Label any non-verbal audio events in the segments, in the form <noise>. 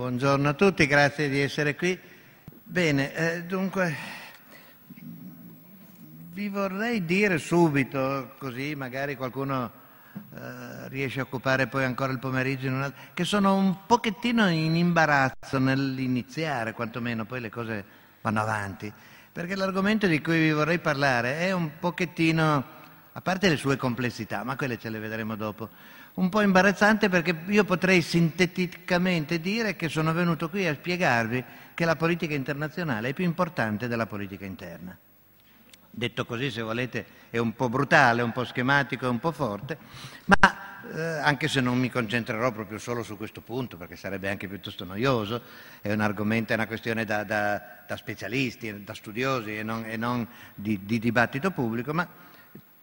buongiorno a tutti, grazie di essere qui. Bene, eh, dunque vi vorrei dire subito, così magari qualcuno eh, riesce a occupare poi ancora il pomeriggio, in un che sono un pochettino in imbarazzo nell'iniziare, quantomeno poi le cose vanno avanti, perché l'argomento di cui vi vorrei parlare è un pochettino, a parte le sue complessità, ma quelle ce le vedremo dopo, un po' imbarazzante perché io potrei sinteticamente dire che sono venuto qui a spiegarvi che la politica internazionale è più importante della politica interna. Detto così, se volete, è un po' brutale, un po' schematico, un po' forte, ma eh, anche se non mi concentrerò proprio solo su questo punto, perché sarebbe anche piuttosto noioso, è un argomento, è una questione da, da, da specialisti, da studiosi e non, e non di, di dibattito pubblico, ma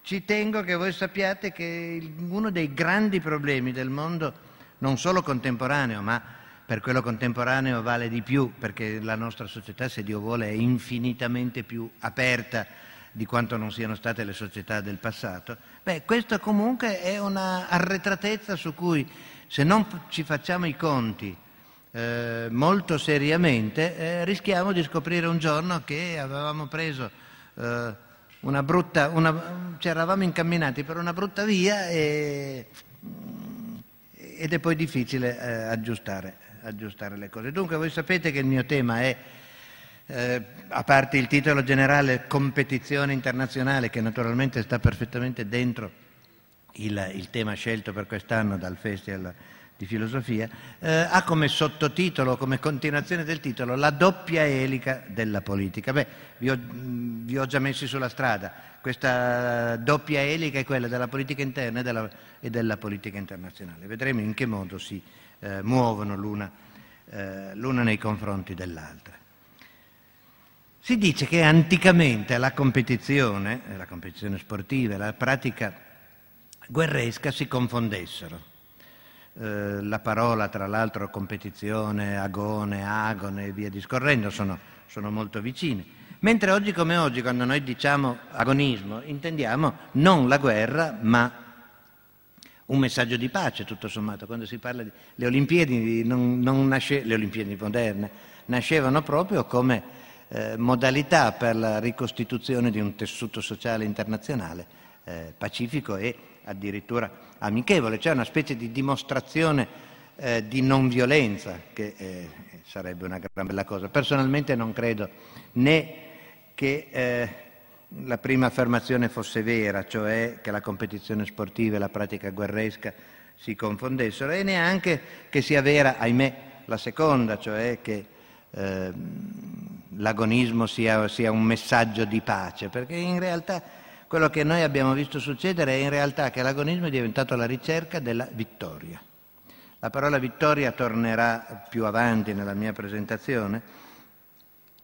ci tengo che voi sappiate che uno dei grandi problemi del mondo, non solo contemporaneo, ma per quello contemporaneo vale di più, perché la nostra società, se Dio vuole, è infinitamente più aperta di quanto non siano state le società del passato, beh, questa comunque è una arretratezza su cui se non ci facciamo i conti eh, molto seriamente, eh, rischiamo di scoprire un giorno che avevamo preso eh, una brutta, una, ci eravamo incamminati per una brutta via e, ed è poi difficile eh, aggiustare, aggiustare, le cose. Dunque voi sapete che il mio tema è, eh, a parte il titolo generale, competizione internazionale, che naturalmente sta perfettamente dentro il, il tema scelto per quest'anno dal Festival di filosofia, eh, ha come sottotitolo, come continuazione del titolo, la doppia elica della politica. Beh, vi ho, vi ho già messi sulla strada, questa doppia elica è quella della politica interna e della, e della politica internazionale. Vedremo in che modo si eh, muovono l'una, eh, l'una nei confronti dell'altra. Si dice che anticamente la competizione, la competizione sportiva e la pratica guerresca si confondessero eh, la parola, tra l'altro, competizione, agone, agone e via discorrendo sono, sono molto vicine. Mentre oggi come oggi, quando noi diciamo agonismo, intendiamo non la guerra, ma un messaggio di pace, tutto sommato. Quando si parla di... Le Olimpiadi, non, non nasce... le Olimpiadi moderne nascevano proprio come eh, modalità per la ricostituzione di un tessuto sociale internazionale eh, pacifico e addirittura amichevole, cioè una specie di dimostrazione eh, di non violenza, che eh, sarebbe una gran bella cosa. Personalmente non credo né che eh, la prima affermazione fosse vera, cioè che la competizione sportiva e la pratica guerresca si confondessero, e neanche che sia vera, ahimè, la seconda, cioè che eh, l'agonismo sia, sia un messaggio di pace, perché in realtà quello che noi abbiamo visto succedere è in realtà che l'agonismo è diventato la ricerca della vittoria. La parola vittoria tornerà più avanti nella mia presentazione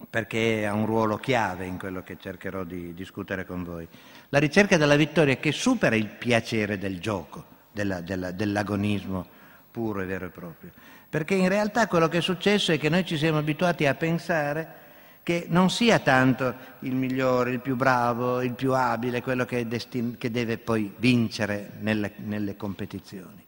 perché ha un ruolo chiave in quello che cercherò di discutere con voi. La ricerca della vittoria che supera il piacere del gioco, della, della, dell'agonismo puro e vero e proprio. Perché in realtà quello che è successo è che noi ci siamo abituati a pensare che non sia tanto il migliore, il più bravo, il più abile, quello che, destin- che deve poi vincere nelle, nelle, competizioni.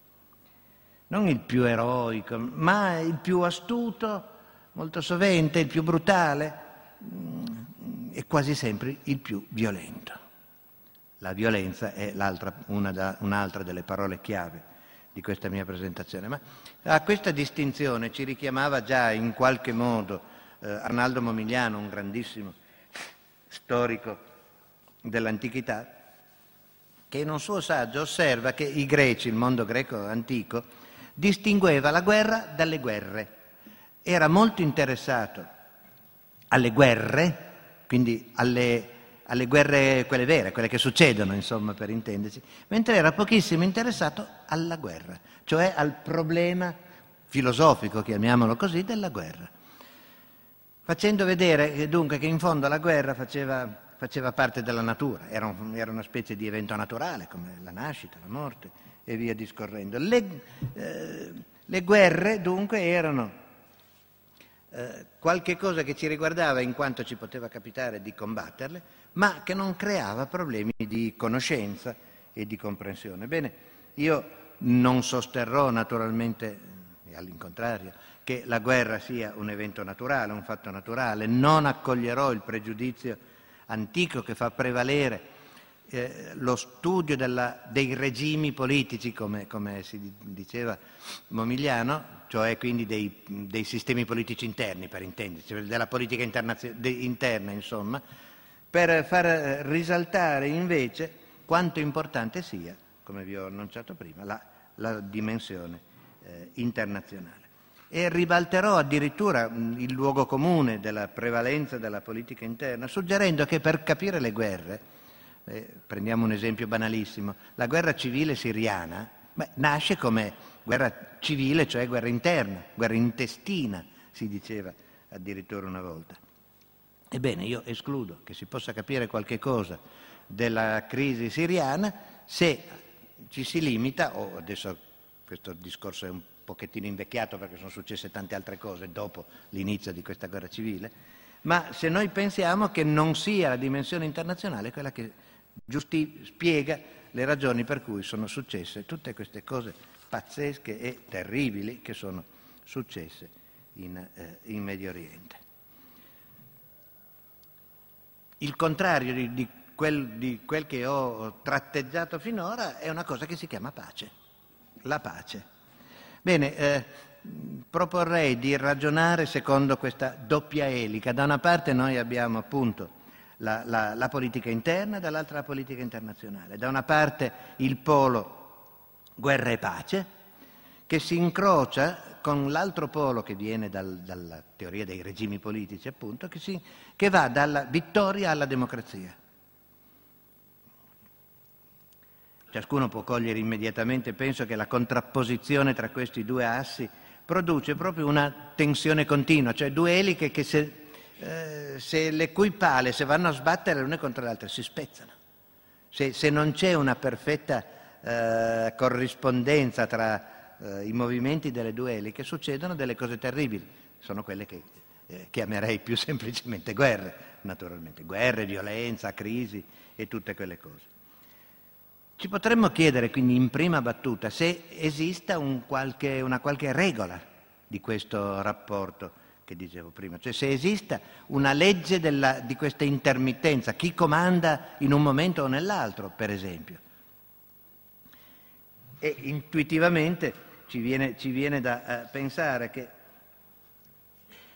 Non il più eroico, ma il più astuto, molto sovente, il più brutale mm, e quasi sempre il più violento. La violenza è una da, un'altra delle parole chiave di questa mia presentazione. Ma a questa distinzione ci richiamava già in qualche modo eh, Arnaldo Momigliano, un grandissimo storico dell'antichità, che in un suo saggio osserva che i greci, il mondo greco antico, distingueva la guerra dalle guerre. Era molto interessato alle guerre, quindi alle, alle guerre quelle vere, quelle che succedono, insomma, per intenderci, mentre era pochissimo interessato alla guerra, cioè al problema filosofico, chiamiamolo così, della guerra facendo vedere dunque che in fondo la guerra faceva, faceva parte della natura, era, un, era, una specie di evento naturale come la nascita, la morte e via discorrendo. Le, eh, le guerre dunque erano eh, qualche cosa che ci riguardava in quanto ci poteva capitare di combatterle, ma che non creava problemi di conoscenza e di comprensione. Bene, io non sosterrò naturalmente, al contrario, che la guerra sia un evento naturale, un fatto naturale, non accoglierò il pregiudizio antico che fa prevalere eh, lo studio della, dei regimi politici, come, come, si diceva Momigliano, cioè quindi dei, dei sistemi politici interni, per intenderci, della politica interna, insomma, per far risaltare invece quanto importante sia, come vi ho annunciato prima, la, la dimensione eh, internazionale. E ribalterò addirittura il luogo comune della prevalenza della politica interna, suggerendo che per capire le guerre, eh, prendiamo un esempio banalissimo, la guerra civile siriana beh, nasce come guerra civile, cioè guerra interna, guerra intestina, si diceva addirittura una volta. Ebbene, io escludo che si possa capire qualche cosa della crisi siriana se ci si limita, o adesso questo discorso è un pochettino invecchiato perché sono successe tante altre cose dopo l'inizio di questa guerra civile, ma se noi pensiamo che non sia la dimensione internazionale quella che giusti- spiega le ragioni per cui sono successe tutte queste cose pazzesche e terribili che sono successe in, eh, in Medio Oriente. Il contrario di, di, quel, di quel che ho tratteggiato finora è una cosa che si chiama pace, la pace. Bene, eh, proporrei di ragionare secondo questa doppia elica. Da una parte noi abbiamo appunto la, la, la politica interna, dall'altra la politica internazionale. Da una parte il polo guerra e pace, che si incrocia con l'altro polo che viene dal, dalla teoria dei regimi politici, appunto, che, si, che va dalla vittoria alla democrazia. Ciascuno può cogliere immediatamente, penso che la contrapposizione tra questi due assi produce proprio una tensione continua, cioè due eliche che se eh, se le cui pale se vanno a sbattere le une contro le altre si spezzano. Se, se non c'è una perfetta eh, corrispondenza tra eh, i movimenti delle due eliche, succedono delle cose terribili. Sono quelle che eh, chiamerei più <laughs> semplicemente guerre, naturalmente. Guerre, violenza, crisi e tutte quelle cose. Ci potremmo chiedere quindi in prima battuta se esista un qualche, una qualche regola di questo rapporto che dicevo prima, cioè se esista una legge della, di questa intermittenza, chi comanda in un momento o nell'altro, per esempio. E intuitivamente ci viene, ci viene da uh, pensare che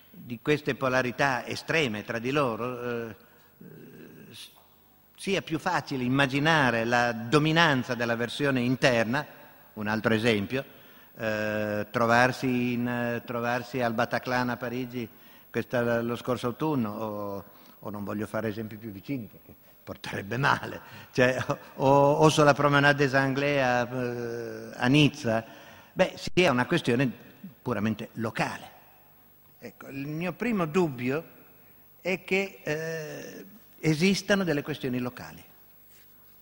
di queste polarità estreme tra di loro uh, sia più facile immaginare la dominanza della versione interna, un altro esempio, eh, trovarsi, in, trovarsi, al Bataclan a Parigi questa, lo scorso autunno, o, o, non voglio fare esempi più vicini perché porterebbe male, cioè, o, o sulla Promenade des Anglais a, eh, a Nizza, beh, è una questione puramente locale. Ecco, il mio primo dubbio è che eh, esistano delle questioni locali.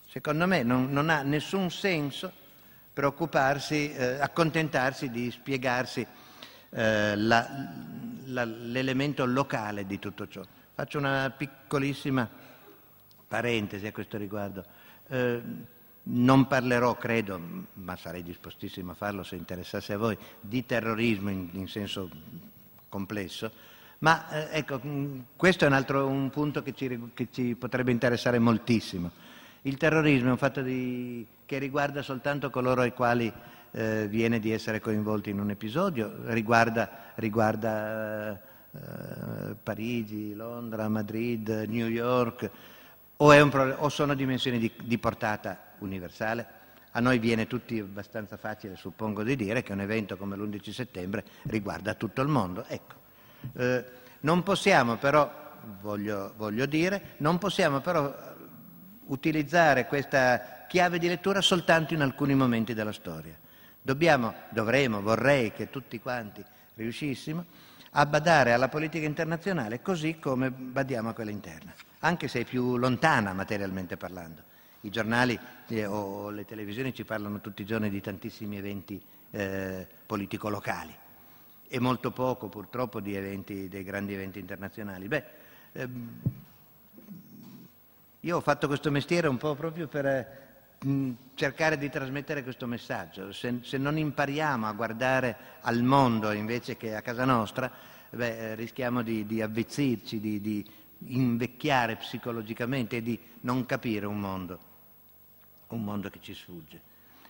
Secondo me non, non ha nessun senso preoccuparsi, eh, accontentarsi di spiegarsi eh, la, la, l'elemento locale di tutto ciò. Faccio una piccolissima parentesi a questo riguardo. Eh, non parlerò, credo, ma sarei dispostissimo a farlo se interessasse a voi, di terrorismo in, in senso complesso, ma eh, ecco, questo è un altro un punto che ci, che ci potrebbe interessare moltissimo. Il terrorismo è un fatto di che riguarda soltanto coloro ai quali eh, viene di essere coinvolti in un episodio, riguarda, riguarda eh, Parigi, Londra, Madrid, New York, o, un, o sono dimensioni di, di, portata universale? A noi viene tutti abbastanza facile, suppongo, di dire che un evento come l'11 settembre riguarda tutto il mondo. Ecco, eh, non possiamo però, voglio, voglio dire, non possiamo però utilizzare questa chiave di lettura soltanto in alcuni momenti della storia. Dobbiamo, dovremo, vorrei che tutti quanti riuscissimo a badare alla politica internazionale così come badiamo a quella interna, anche se è più lontana materialmente parlando. I giornali eh, o le televisioni ci parlano tutti i giorni di tantissimi eventi eh, politico-locali e molto poco purtroppo di eventi, dei grandi eventi internazionali. Beh, ehm, io ho fatto questo mestiere un po' proprio per cercare di trasmettere questo messaggio. Se, se, non impariamo a guardare al mondo invece che a casa nostra, beh, rischiamo di, di avvizzirci, di, di invecchiare psicologicamente e di non capire un mondo, un mondo che ci sfugge.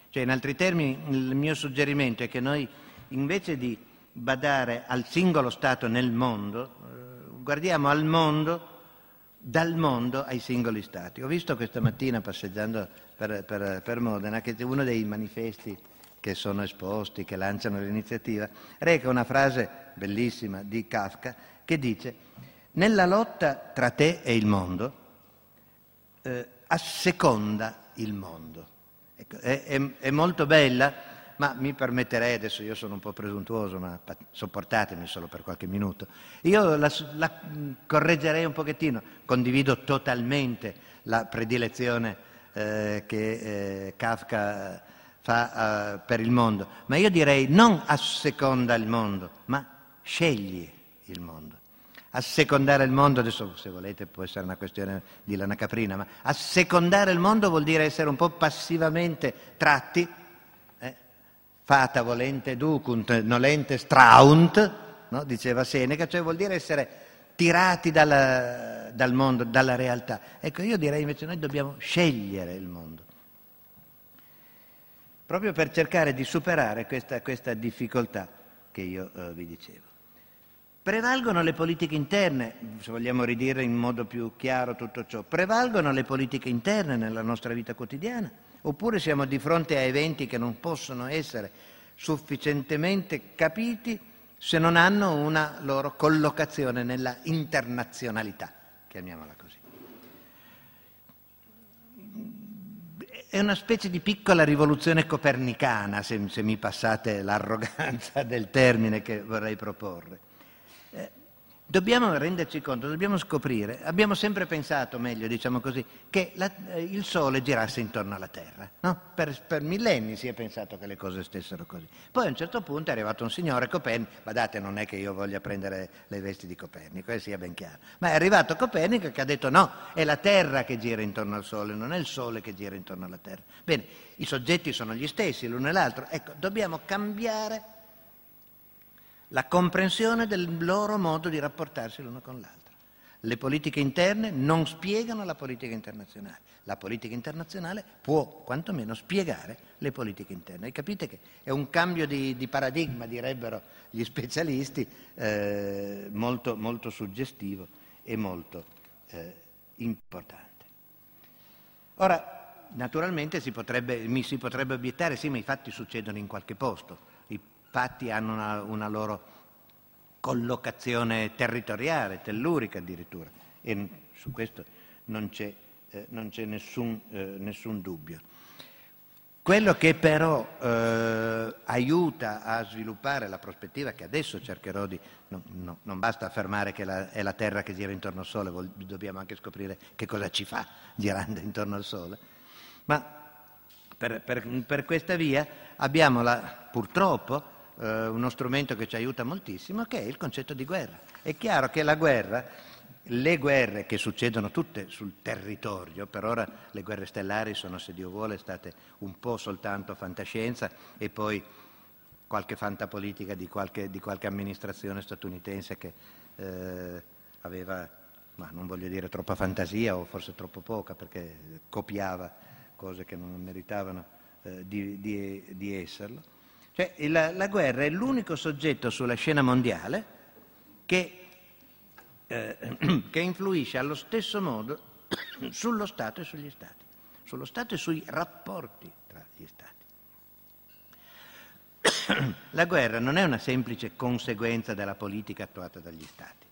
Cioè, in altri termini, il mio suggerimento è che noi, invece di badare al singolo Stato nel mondo, eh, guardiamo al mondo, dal mondo ai singoli Stati. Ho visto questa mattina, passeggiando per, per, per Modena, che uno dei manifesti che sono esposti, che lanciano l'iniziativa, reca una frase bellissima di Kafka che dice nella lotta tra te e il mondo, eh, asseconda il mondo. Ecco, è, è, è, molto bella, ma mi permetterei, adesso io sono un po' presuntuoso, ma sopportatemi solo per qualche minuto, io la, la correggerei un pochettino, condivido totalmente la predilezione eh, che eh, Kafka fa uh, per il mondo, ma io direi non asseconda il mondo, ma scegli il mondo. Assecondare il mondo, adesso se volete può essere una questione di lana caprina, ma assecondare il mondo vuol dire essere un po' passivamente tratti, eh? Fata volente ducunt, nolente straunt, no? diceva Seneca, cioè vuol dire essere tirati dalla, dal mondo, dalla realtà. Ecco, io direi invece noi dobbiamo scegliere il mondo, proprio per cercare di superare questa, questa difficoltà che io eh, vi dicevo. Prevalgono le politiche interne, se vogliamo ridire in modo più chiaro tutto ciò, prevalgono le politiche interne nella nostra vita quotidiana? Oppure siamo di fronte a eventi che non possono essere sufficientemente capiti se non hanno una loro collocazione nella internazionalità, chiamiamola così. È una specie di piccola rivoluzione copernicana, se, se mi passate l'arroganza <laughs> del termine che vorrei proporre. Dobbiamo renderci conto, dobbiamo scoprire, abbiamo sempre pensato, meglio diciamo così, che la, eh, il Sole girasse intorno alla Terra. No? Per, per, millenni si è pensato che le cose stessero così. Poi a un certo punto è arrivato un signore, Copernico, badate non è che io voglia prendere le vesti di Copernico, eh, sia ben chiaro, ma è arrivato Copernico che ha detto no, è la Terra che gira intorno al Sole, non è il Sole che gira intorno alla Terra. Bene, i soggetti sono gli stessi, l'uno e l'altro. Ecco, dobbiamo cambiare la comprensione del loro modo di rapportarsi l'uno con l'altro. Le politiche interne non spiegano la politica internazionale, la politica internazionale può quantomeno spiegare le politiche interne. E capite che è un cambio di, di paradigma, direbbero gli specialisti, eh, molto, molto, suggestivo e molto eh, importante. Ora, naturalmente si potrebbe, mi si potrebbe obiettare, sì, ma i fatti succedono in qualche posto fatti hanno una, una loro collocazione territoriale, tellurica addirittura, e su questo non c'è, eh, non c'è nessun, eh, nessun, dubbio. Quello che però eh, aiuta a sviluppare la prospettiva che adesso cercherò di... No, no, non basta affermare che la, è la Terra che gira intorno al Sole, vol, dobbiamo anche scoprire che cosa ci fa girando intorno al Sole. Ma per, per, per questa via abbiamo la, purtroppo eh, uno strumento che ci aiuta moltissimo, che è il concetto di guerra. È chiaro che la guerra, le guerre che succedono tutte sul territorio, per ora le guerre stellari sono, se Dio vuole, state un po' soltanto fantascienza e poi qualche fantapolitica di qualche, di qualche amministrazione statunitense che eh, aveva, ma non voglio dire troppa fantasia o forse troppo poca, perché copiava cose che non meritavano eh, di, di, di esserlo. Cioè, la, la, guerra è l'unico soggetto sulla scena mondiale che, eh, <clears throat> che influisce allo stesso modo <clears throat> sullo Stato e sugli Stati, sullo Stato e sui rapporti tra gli Stati. <clears throat> La guerra non è una semplice conseguenza della politica attuata dagli Stati,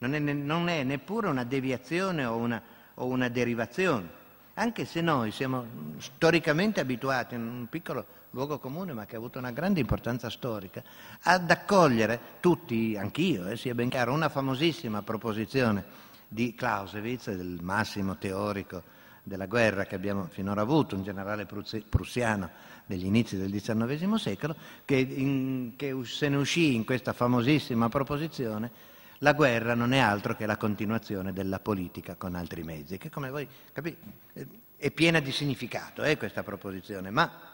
non è, non è neppure una deviazione o una, o una derivazione, anche se noi siamo storicamente abituati in un piccolo luogo comune ma che ha avuto una grande importanza storica, ad accogliere tutti, anch'io, eh, sia ben chiaro, una famosissima proposizione di Clausewitz, il massimo teorico della guerra che abbiamo finora avuto, un generale prussiano degli inizi del XIX secolo, che, in, che se ne uscì in questa famosissima proposizione la guerra non è altro che la continuazione della politica con altri mezzi, che come voi capite è piena di significato eh, questa proposizione, ma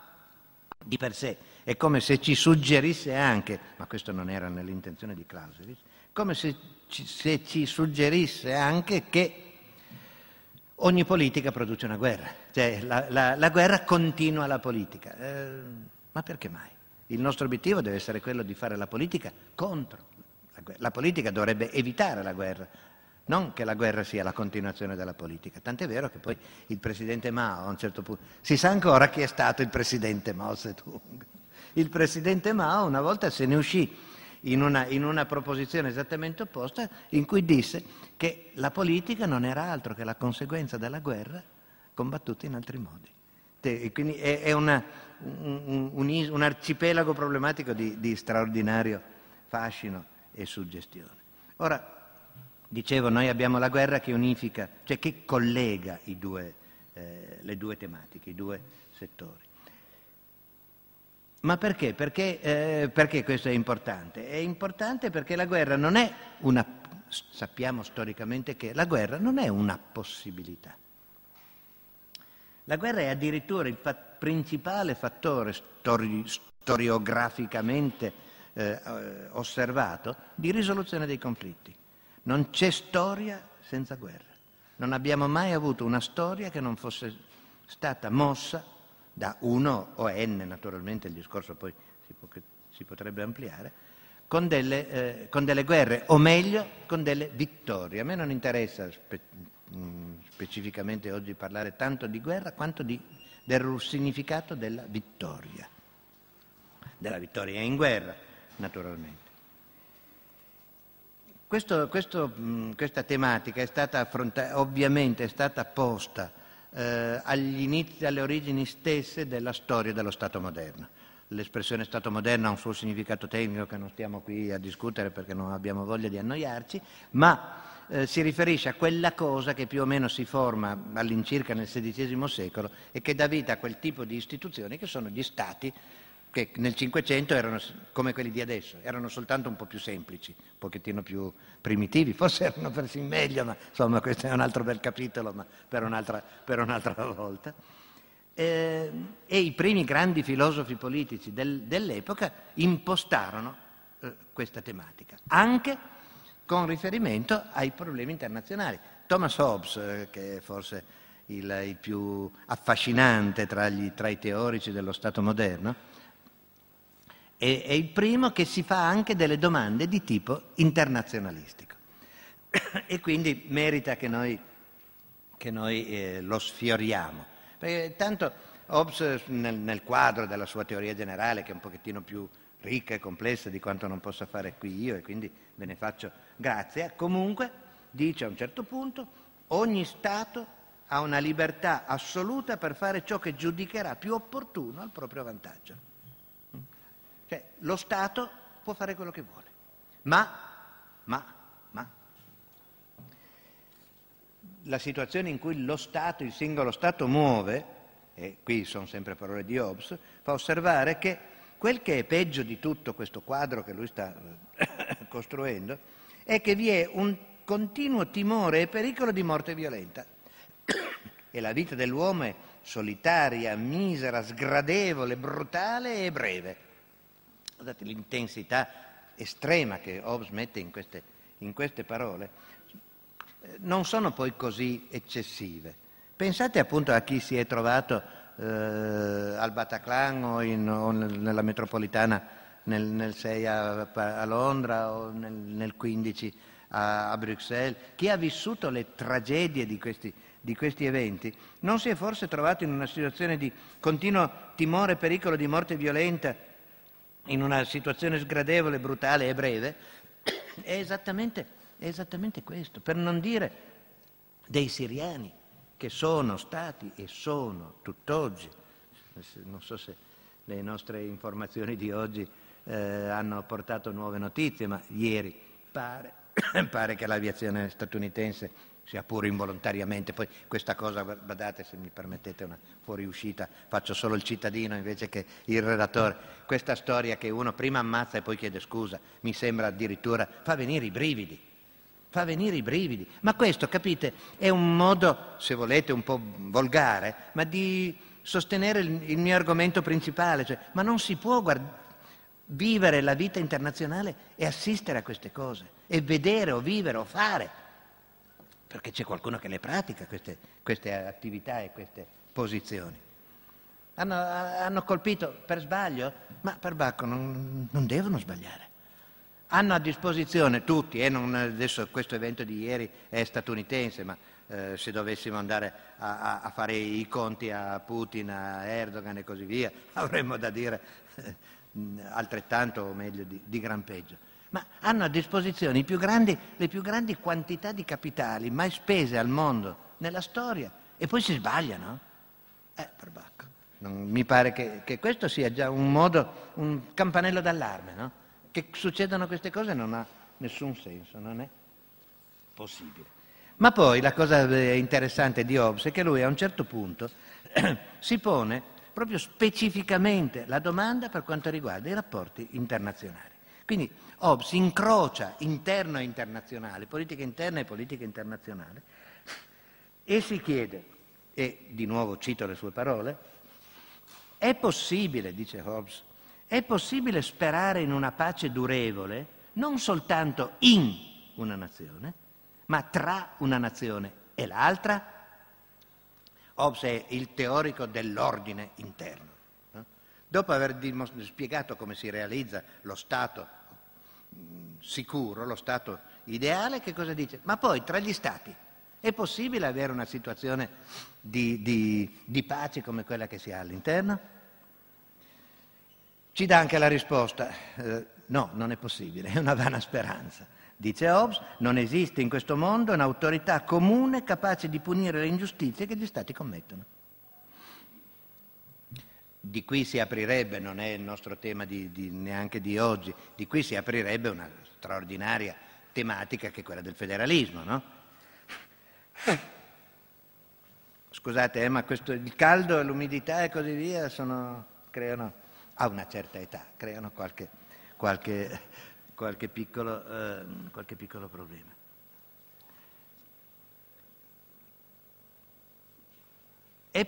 di per sé è come se ci suggerisse anche, ma questo non era nell'intenzione di Clausewitz, come se ci, se ci suggerisse anche che ogni politica produce una guerra, cioè la, la, la guerra continua la politica. Eh, ma perché mai? Il nostro obiettivo deve essere quello di fare la politica contro la guerra. La politica dovrebbe evitare la guerra, non che la guerra sia la continuazione della politica. Tant'è vero che poi il presidente Mao a un certo punto... Si sa ancora chi è stato il presidente Mao Zedong. Il presidente Mao una volta se ne uscì in una, in una proposizione esattamente opposta in cui disse che la politica non era altro che la conseguenza della guerra combattuta in altri modi. E quindi è, è una, un, un, un, arcipelago problematico di, di, straordinario fascino e suggestione. Ora, dicevo, noi abbiamo la guerra che unifica, cioè che collega due, eh, le due tematiche, i due settori. Ma perché? Perché, eh, perché questo è importante? È importante perché la guerra non è una, sappiamo storicamente che la guerra non è una possibilità. La guerra è addirittura il fa- principale fattore stori- storiograficamente eh, osservato di risoluzione dei conflitti. Non c'è storia senza guerra. Non abbiamo mai avuto una storia che non fosse stata mossa da uno o n, naturalmente il discorso poi si, può, si potrebbe ampliare, con delle, eh, con delle, guerre, o meglio, con delle vittorie. A me non interessa spe, mm, specificamente oggi parlare tanto di guerra quanto di, del significato della vittoria, della vittoria in guerra, naturalmente. Questo, questo, questa tematica è stata affrontata, ovviamente è stata posta eh, inizi, alle origini stesse della storia dello Stato moderno. L'espressione Stato moderno ha un suo significato tecnico che non stiamo qui a discutere perché non abbiamo voglia di annoiarci, ma eh, si riferisce a quella cosa che più o meno si forma all'incirca nel XVI secolo e che dà vita a quel tipo di istituzioni che sono gli Stati che nel Cinquecento erano come quelli di adesso, erano soltanto un po' più semplici, un pochettino più primitivi, <laughs> forse erano persino meglio, ma insomma questo è un altro bel capitolo, ma per un'altra, per un'altra <laughs> volta. Eh, e i primi grandi filosofi politici del, dell'epoca impostarono eh, questa tematica, anche con riferimento ai problemi internazionali. Thomas Hobbes, eh, che è forse il, il più affascinante tra, gli, tra i teorici dello Stato moderno, è, è il primo che si fa anche delle domande di tipo internazionalistico <coughs> e quindi merita che noi, che noi eh, lo sfioriamo. Perché tanto Hobbes nel, nel, quadro della sua teoria generale, che è un pochettino più ricca e complessa di quanto non possa fare qui io e quindi ve ne faccio grazie, comunque dice a un certo punto ogni Stato ha una libertà assoluta per fare ciò che giudicherà più opportuno al proprio vantaggio. Cioè, lo Stato può fare quello che vuole, ma, ma, ma, la situazione in cui lo Stato, il singolo Stato muove, e qui sono sempre parole di Hobbes, fa osservare che quel che è peggio di tutto questo quadro che lui sta eh, <coughs> costruendo è che vi è un continuo timore e pericolo di morte violenta. <coughs> e la vita dell'uomo è solitaria, misera, sgradevole, brutale e breve. Guardate l'intensità estrema che Hobbes mette in queste, in queste parole, non sono poi così eccessive. Pensate appunto a chi si è trovato eh, al Bataclan o, in, o nella metropolitana nel, nel 6 a, a, Londra o nel, nel 15 a, a, Bruxelles, chi ha vissuto le tragedie di questi, di questi eventi, non si è forse trovato in una situazione di continuo timore e pericolo di morte violenta in una situazione sgradevole, brutale e breve, è esattamente, è esattamente questo, per non dire dei siriani che sono stati e sono tutt'oggi, non so se le nostre informazioni di oggi eh, hanno portato nuove notizie, ma ieri pare, <coughs> pare che l'aviazione statunitense sia pure involontariamente. Poi questa cosa, badate se mi permettete una fuoriuscita, faccio solo il cittadino invece che il redattore. Questa storia che uno prima ammazza e poi chiede scusa, mi sembra addirittura, fa venire i brividi. fa venire i brividi. Ma questo, capite, è un modo, se volete, un po' volgare, ma di sostenere il, il mio argomento principale, cioè, ma non si può guard- vivere la vita internazionale e assistere a queste cose, e vedere o vivere o fare, perché c'è qualcuno che le pratica queste, queste attività e queste posizioni. Hanno, hanno, colpito per sbaglio, ma per Bacco non, non devono sbagliare hanno a disposizione tutti, e non, adesso questo evento di ieri è statunitense, ma eh, se dovessimo andare a, a, a, fare i conti a Putin, a Erdogan e così via, <laughs> avremmo da dire eh, altrettanto o meglio di, di, gran peggio. Ma hanno a disposizione più grandi, le più grandi quantità di capitali mai spese al mondo nella storia e poi si sbagliano. Eh, perbacco. Mi pare che, che questo sia già un modo, un campanello d'allarme, no? che succedano queste cose non ha nessun senso, non è possibile. Ma poi la cosa interessante di Hobbes è che lui a un certo punto <clears throat> si pone proprio specificamente la domanda per quanto riguarda i rapporti internazionali. Quindi Hobbes incrocia interno e internazionale, politica interna e politica internazionale, e si chiede, e di nuovo cito le sue parole, è possibile, dice Hobbes, è possibile sperare in una pace durevole non soltanto in una nazione, ma tra una nazione e l'altra? Hobbes è il teorico dell'ordine interno. No? Dopo aver spiegato come si realizza lo Stato sicuro, lo Stato ideale, che cosa dice? Ma poi tra gli Stati è possibile avere una situazione di, di, di pace come quella che si ha all'interno? Ci dà anche la risposta, eh, no, non è possibile, <laughs> è una vana speranza. Dice Hobbes, non esiste in questo mondo un'autorità comune capace di punire le ingiustizie che gli Stati commettono. Di qui si aprirebbe, non è il nostro tema di, di, neanche di oggi, di qui si aprirebbe una straordinaria tematica che è quella del federalismo, no? Scusate, eh, ma questo, il caldo, l'umidità e così via sono, creano a una certa età, creano qualche, qualche, qualche, piccolo, eh, qualche piccolo problema. È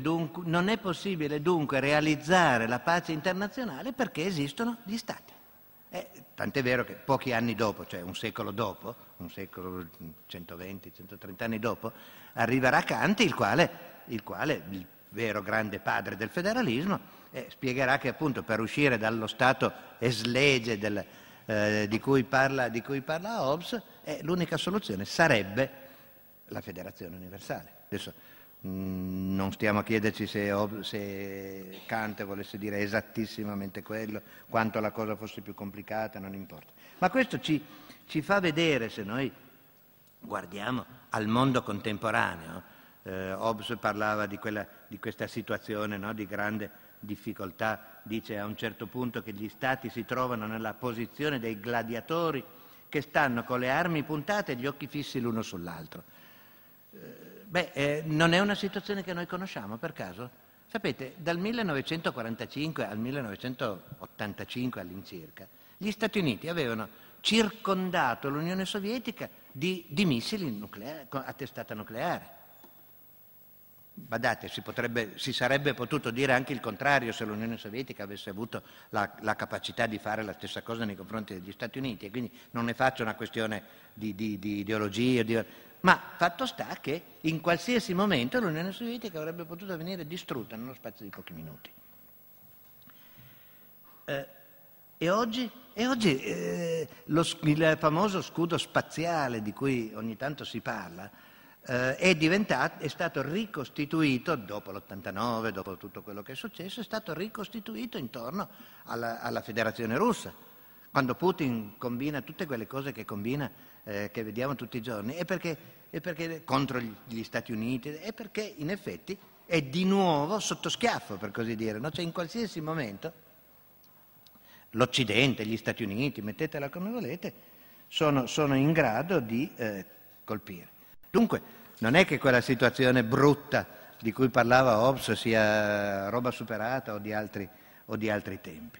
dunque, non è possibile dunque realizzare la pace internazionale perché esistono gli Stati. Eh, tant'è vero che pochi anni dopo, cioè un secolo dopo, un secolo 120, 130 anni dopo, arriverà Kant, il quale, il quale, il vero grande padre del federalismo, eh, spiegherà che appunto per uscire dallo stato eslege del, eh, di, cui parla, di, cui parla, Hobbes, eh, l'unica soluzione sarebbe la federazione universale. Adesso non stiamo a chiederci se, se, Kant volesse dire esattissimamente quello, quanto la cosa fosse più complicata, non importa. Ma questo ci, ci fa vedere, se noi guardiamo al mondo contemporaneo, eh, Hobbes parlava di, quella, di questa situazione no, di grande difficoltà, dice a un certo punto che gli stati si trovano nella posizione dei gladiatori che stanno con le armi puntate e gli occhi fissi l'uno sull'altro. Eh, beh, eh, non è una situazione che noi conosciamo per caso? Sapete, dal 1945 al 1985 all'incirca, gli Stati Uniti avevano circondato l'Unione Sovietica di, di missili nucleari, a testata nucleare. Badate, si, potrebbe, si, sarebbe potuto dire anche il contrario se l'Unione Sovietica avesse avuto la, la, capacità di fare la stessa cosa nei confronti degli Stati Uniti e quindi non ne faccio una questione di, di, di ideologia, di... ma fatto sta che in qualsiasi momento l'Unione Sovietica avrebbe potuto venire distrutta nello spazio di pochi minuti. Eh, e oggi, e oggi eh, lo, il famoso scudo spaziale di cui ogni tanto si parla, eh, è, è, stato ricostituito, dopo l'89, dopo tutto quello che è successo, è stato ricostituito intorno alla, alla federazione russa. Quando Putin combina tutte quelle cose che combina, eh, che vediamo tutti i giorni, è perché, è perché contro gli Stati Uniti, è perché in effetti è di nuovo sotto schiaffo, per così dire. No? Cioè in qualsiasi momento l'Occidente, gli Stati Uniti, mettetela come volete, sono, sono in grado di eh, colpire. Dunque, non è che quella situazione brutta di cui parlava Hobbes sia roba superata o di altri, o di altri tempi.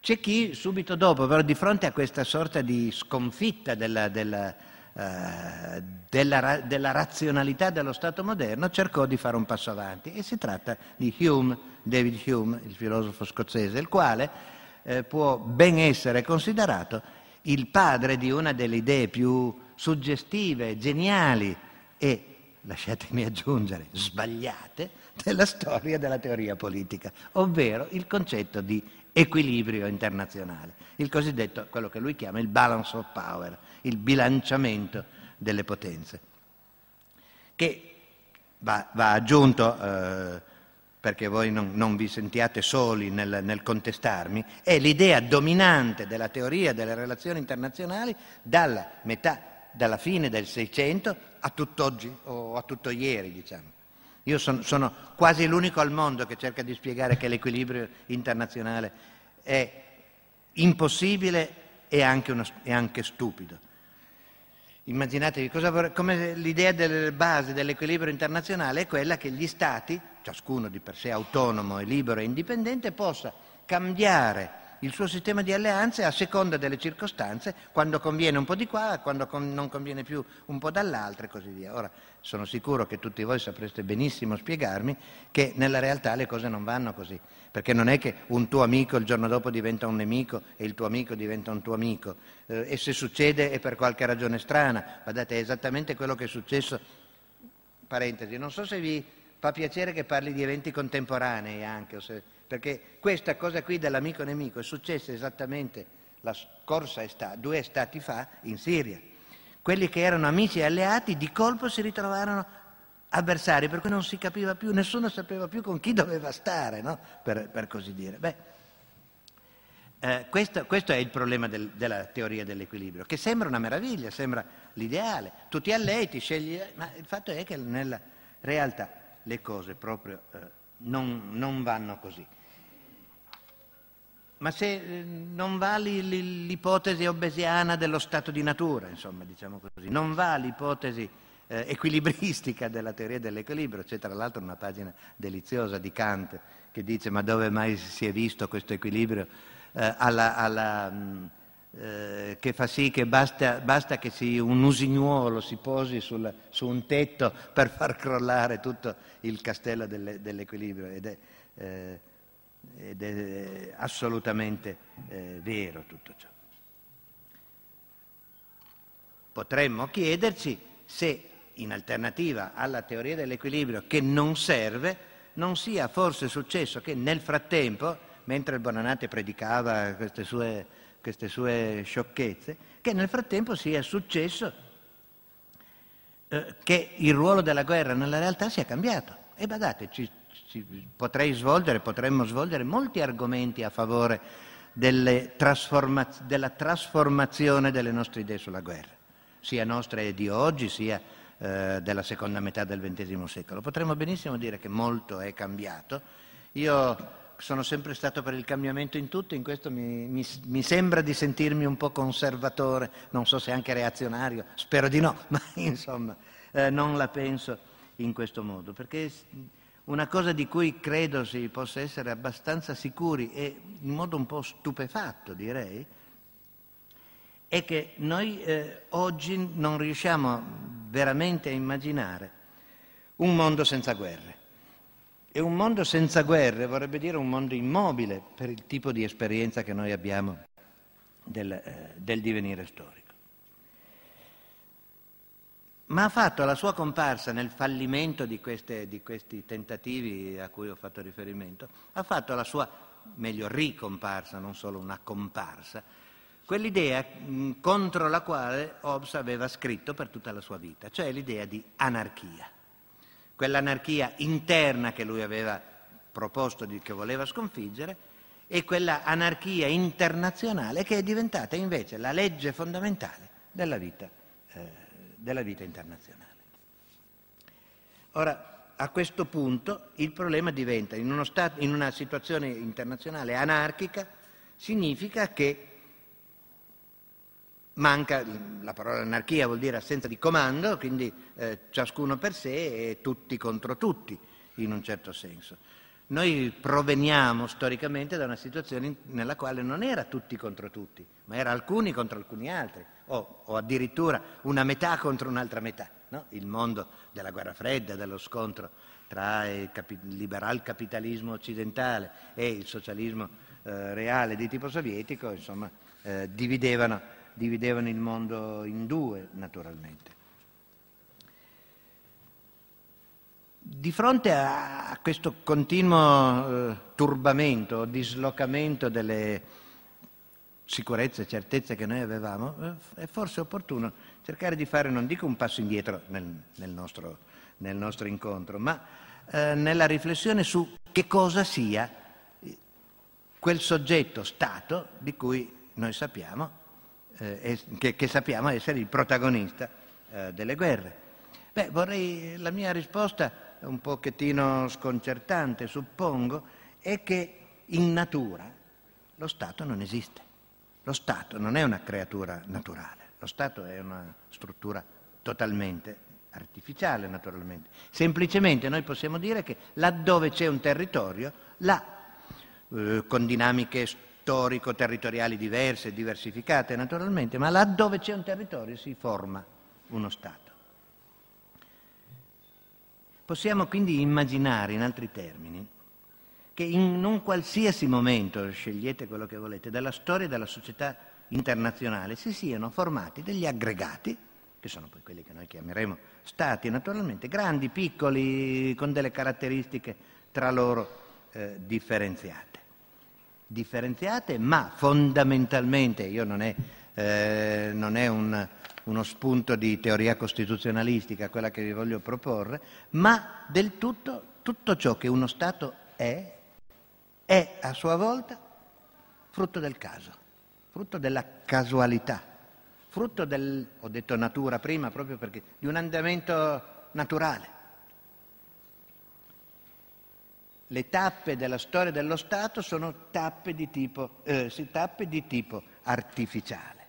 C'è chi subito dopo, però di fronte a questa sorta di sconfitta della, della, uh, della, della, razionalità dello Stato moderno, cercò di fare un passo avanti. E si tratta di Hume, David Hume, il filosofo scozzese, il quale eh, può ben essere considerato il padre di una delle idee più suggestive, geniali e, lasciatemi aggiungere, sbagliate della storia della teoria politica, ovvero il concetto di equilibrio internazionale, il cosiddetto, quello che lui chiama il balance of power, il bilanciamento delle potenze, che va, va aggiunto, eh, perché voi non, non, vi sentiate soli nel, nel contestarmi, è l'idea dominante della teoria delle relazioni internazionali dalla metà, dalla fine del Seicento a tutt'oggi o a tutto ieri, diciamo. Io sono, sono quasi l'unico al mondo che cerca di spiegare che l'equilibrio internazionale è impossibile e anche, uno, e anche stupido. Immaginatevi cosa, come l'idea delle basi dell'equilibrio internazionale è quella che gli Stati, ciascuno di per sé autonomo e libero e indipendente, possa cambiare il suo sistema di alleanze a seconda delle circostanze, quando conviene un po' di qua, quando non conviene più un po' dall'altra e così via. Ora, sono sicuro che tutti voi sapreste benissimo spiegarmi che nella realtà le cose non vanno così, perché non è che un tuo amico il giorno dopo diventa un nemico e il tuo amico diventa un tuo amico, eh, e se succede è per qualche ragione strana, guardate, è esattamente quello che è successo, parentesi, non so se vi fa piacere che parli di eventi contemporanei anche, perché questa cosa qui dell'amico nemico è successa esattamente la scorsa estate, due estati fa in Siria. Quelli che erano amici e alleati di colpo si ritrovarono avversari, per cui non si capiva più, nessuno sapeva più con chi doveva stare, no? per, per, così dire. Beh, eh, questo, questo, è il problema del, della teoria dell'equilibrio, che sembra una meraviglia, sembra l'ideale. Tu ti allei, ti scegli, ma il fatto è che nella realtà le cose proprio eh, non, non vanno così. Ma se eh, non va l'ipotesi obesiana dello stato di natura, insomma, diciamo così, non va l'ipotesi eh, equilibristica della teoria dell'equilibrio, c'è tra l'altro una pagina deliziosa di Kant che dice ma dove mai si è visto questo equilibrio eh, alla, alla, mh, mm, eh, che fa sì che basta, basta che si, un usignuolo si posi sul, su un tetto per far crollare tutto il castello delle, dell'equilibrio ed è, eh, ed è assolutamente eh, vero tutto ciò. Potremmo chiederci se in alternativa alla teoria dell'equilibrio che non serve, non sia forse successo che nel frattempo, mentre il Bonanate predicava queste sue, queste sue sciocchezze, che nel frattempo sia successo eh, che il ruolo della guerra nella realtà sia cambiato. E badate, ci, ci, potrei svolgere, potremmo svolgere molti argomenti a favore trasforma, della trasformazione delle nostre idee sulla guerra, sia nostre di oggi, sia eh, della seconda metà del XX secolo. Potremmo benissimo dire che molto è cambiato. Io sono sempre stato per il cambiamento in tutto, in questo mi, mi, mi, sembra di sentirmi un po' conservatore, non so se anche reazionario, spero di no, <laughs> ma insomma eh, non la penso in questo modo, perché una cosa di cui credo si possa essere abbastanza sicuri e in modo un po' stupefatto direi, è che noi eh, oggi non riusciamo veramente a immaginare un mondo senza guerre. E un mondo senza guerre vorrebbe dire un mondo immobile per il tipo di esperienza che noi abbiamo del, eh, del divenire storico ma ha fatto la sua comparsa nel fallimento di, queste, di, questi tentativi a cui ho fatto riferimento, ha fatto la sua, meglio, ricomparsa, non solo una comparsa, quell'idea contro la quale Hobbes aveva scritto per tutta la sua vita, cioè l'idea di anarchia. Quell'anarchia interna che lui aveva proposto, di, che voleva sconfiggere, e quella anarchia internazionale che è diventata invece la legge fondamentale della vita. Eh, della vita internazionale. Ora, a questo punto il problema diventa, in, stato, in una situazione internazionale anarchica, significa che manca, la parola anarchia vuol dire assenza di comando, quindi eh, ciascuno per sé e tutti contro tutti, in un certo senso. noi proveniamo storicamente da una situazione nella quale non era tutti contro tutti, ma era alcuni contro alcuni altri, o, o addirittura una metà contro un'altra metà. No? Il mondo della guerra fredda, dello scontro tra il, capi- liberal capitalismo occidentale e il socialismo eh, reale di tipo sovietico, insomma, eh, dividevano, dividevano il mondo in due, naturalmente. Di fronte a questo continuo eh, turbamento, dislocamento delle sicurezze e certezze che noi avevamo, eh, è forse opportuno cercare di fare, non dico un passo indietro nel, nel, nostro, nel nostro, incontro, ma eh, nella riflessione su che cosa sia quel soggetto Stato di cui noi sappiamo, eh, che, che, sappiamo essere il protagonista eh, delle guerre. Beh, vorrei, la mia risposta un pochettino sconcertante, suppongo, è che in natura lo Stato non esiste. Lo Stato non è una creatura naturale, lo Stato è una struttura totalmente artificiale, naturalmente. Semplicemente noi possiamo dire che laddove c'è un territorio, là, eh, con dinamiche storico-territoriali diverse, diversificate naturalmente, ma laddove c'è un territorio si forma uno Stato. Possiamo quindi immaginare, in altri termini, che in un qualsiasi momento, scegliete quello che volete, della storia della società internazionale si siano formati degli aggregati, che sono poi quelli che noi chiameremo stati naturalmente, grandi, piccoli, con delle caratteristiche tra loro eh, differenziate. Differenziate, ma fondamentalmente, io non è, eh, non è un, uno spunto di teoria costituzionalistica, quella che vi voglio proporre, ma del tutto, tutto ciò che uno Stato è, è a sua volta frutto del caso, frutto della casualità, frutto del, ho detto natura prima proprio perché, di un andamento naturale. Le tappe della storia dello Stato sono tappe di tipo, eh, tappe di tipo artificiale.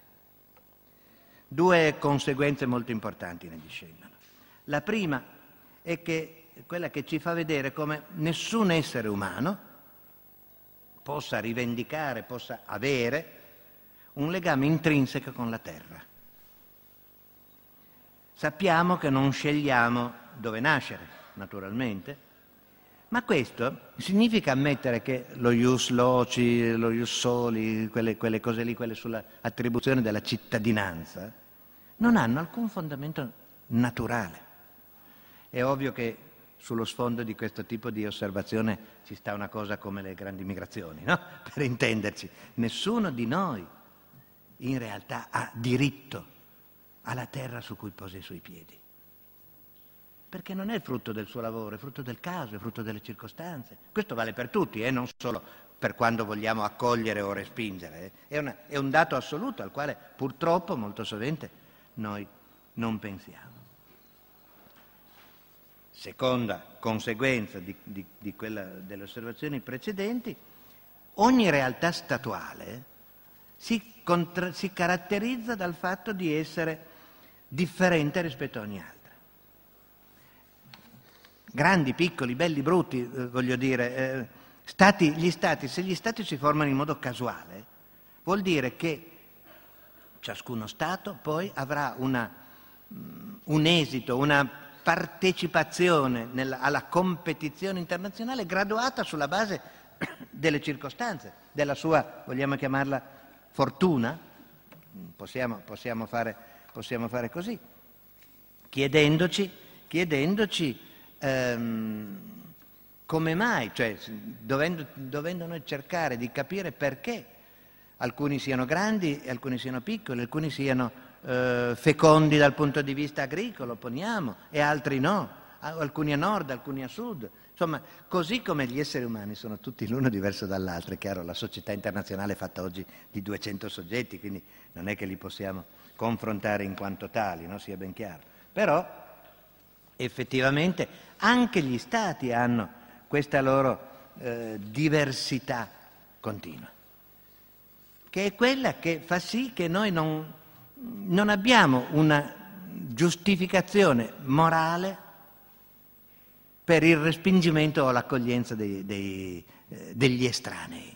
Due conseguenze molto importanti ne discendono. La prima è che quella che ci fa vedere come nessun essere umano possa rivendicare, possa avere un legame intrinseco con la terra. Sappiamo che non scegliamo dove nascere, naturalmente, ma questo significa ammettere che lo ius loci, lo ius soli, quelle, quelle cose lì, quelle sull'attribuzione della cittadinanza, non hanno alcun fondamento naturale. È ovvio che sullo sfondo di questo tipo di osservazione ci sta una cosa come le grandi migrazioni, no? <laughs> Per intenderci, nessuno di noi in realtà ha diritto alla terra su cui pose i suoi piedi. Perché non è frutto del suo lavoro, è frutto del caso, è frutto delle circostanze. Questo vale per tutti, eh? non solo per quando vogliamo accogliere o respingere. Eh? È, una, è un dato assoluto al quale purtroppo molto sovente noi non pensiamo. Seconda conseguenza di, di, di quella, delle osservazioni precedenti, ogni realtà statuale si, contra, si caratterizza dal fatto di essere differente rispetto a ogni altra. Grandi, piccoli, belli, brutti, eh, voglio dire, eh, stati, gli stati, se gli stati si formano in modo casuale, vuol dire che ciascuno Stato poi avrà una, mm, un esito, una partecipazione nella, alla competizione internazionale graduata sulla base <clears throat> delle circostanze, della sua, vogliamo chiamarla, fortuna, possiamo, possiamo, fare, possiamo fare, così, chiedendoci, chiedendoci ehm, come mai, cioè dovendo, dovendo noi cercare di capire perché alcuni siano grandi e alcuni siano piccoli, alcuni siano eh, fecondi dal punto di vista agricolo, poniamo, e altri no, alcuni a nord, alcuni a sud. Insomma, così come gli esseri umani sono tutti l'uno diverso dall'altro, è chiaro, la società internazionale è fatta oggi di 200 soggetti, quindi non è che li possiamo confrontare in quanto tali, no? sia ben chiaro. Però effettivamente anche gli stati hanno questa loro eh, diversità continua che è quella che fa sì che noi non, non abbiamo una giustificazione morale per il respingimento o l'accoglienza dei, dei, eh, degli estranei.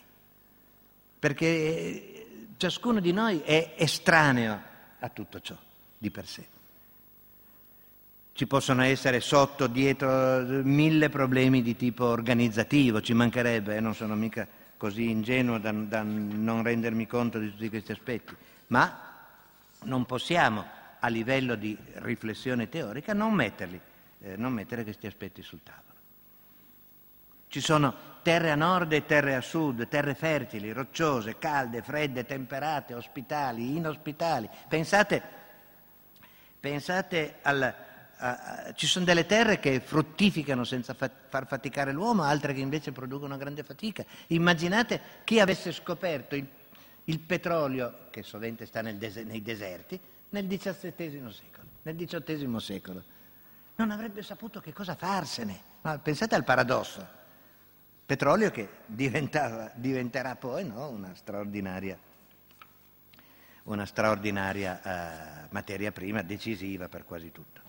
Perché ciascuno di noi è estraneo a tutto ciò di per sé. Ci possono essere sotto, dietro, mille problemi di tipo organizzativo, ci mancherebbe, eh, non sono mica così ingenuo da, da non rendermi conto di tutti questi aspetti, ma non possiamo a livello di riflessione teorica non, metterli, eh, non mettere questi aspetti sul tavolo. Ci sono terre a nord e terre a sud, terre fertili, rocciose, calde, fredde, temperate, ospitali, inospitali. Pensate, pensate al, Uh, ci sono delle terre che fruttificano senza fa- far faticare l'uomo, altre che invece producono grande fatica. Immaginate chi avesse scoperto il, il petrolio, che sovente sta des- nei deserti, nel XVII secolo, nel XVIII secolo. Non avrebbe saputo che cosa farsene. Ma pensate al paradosso. Petrolio che diventerà poi no, una straordinaria, una straordinaria uh, materia prima decisiva per quasi tutto.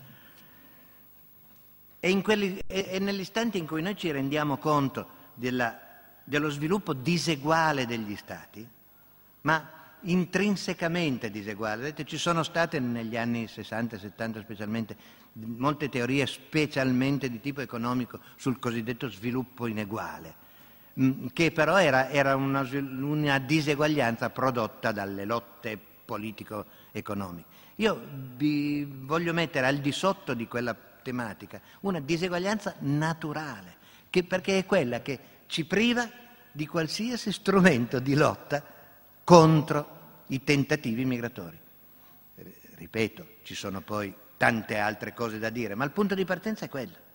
E, quelli, e, nell'istante in cui noi ci rendiamo conto della, dello sviluppo diseguale degli Stati, ma intrinsecamente diseguale, vedete, ci sono state negli anni 60 e 70 specialmente molte teorie specialmente di tipo economico sul cosiddetto sviluppo ineguale, mm, che però era, era una, una diseguaglianza prodotta dalle lotte politico-economiche. Io vi voglio mettere al di sotto di quella tematica, una diseguaglianza naturale, che, perché è quella che ci priva di qualsiasi strumento di lotta contro i tentativi migratori. Ripeto, ci sono poi tante altre cose da dire, ma il punto di partenza è quello.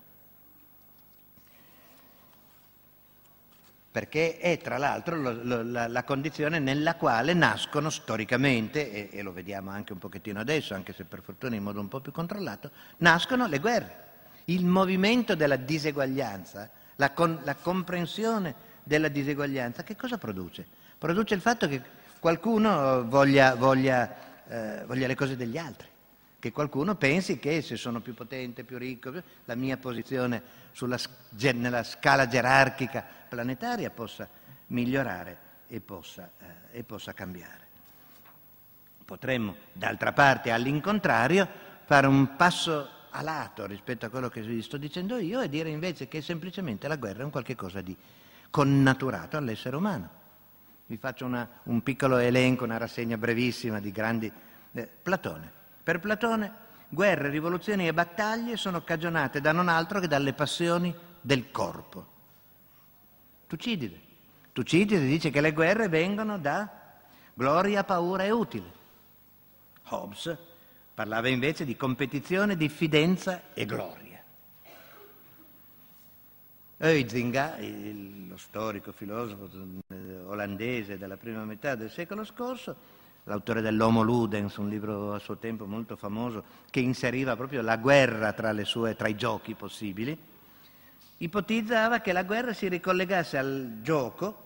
Perché è tra l'altro la, condizione nella quale nascono storicamente, e, e, lo vediamo anche un pochettino adesso, anche se per fortuna in modo un po' più controllato, nascono le guerre. Il movimento della diseguaglianza, la, con, la comprensione della diseguaglianza, che cosa produce? Produce il fatto che qualcuno voglia, voglia, eh, voglia le cose degli altri che qualcuno pensi che se sono più potente, più ricco, la mia posizione sulla, nella scala gerarchica planetaria possa migliorare e possa, eh, e possa cambiare. Potremmo, d'altra parte, all'incontrario, fare un passo a lato rispetto a quello che vi sto dicendo io e dire invece che semplicemente la guerra è un qualche cosa di connaturato all'essere umano. Vi faccio una, un piccolo elenco, una rassegna brevissima di grandi... Eh, Platone. Per Platone, guerre, rivoluzioni e battaglie sono cagionate da non altro che dalle passioni del corpo. Tucidide. Tucidide dice che le guerre vengono da gloria, paura e utile. Hobbes parlava invece di competizione, diffidenza e gloria. Huizinga, lo storico filosofo eh, olandese della prima metà del secolo scorso, l'autore dell'Homo Ludens, un libro a suo tempo molto famoso, che inseriva proprio la guerra tra, sue, tra i giochi possibili, ipotizzava che la guerra si ricollegasse al gioco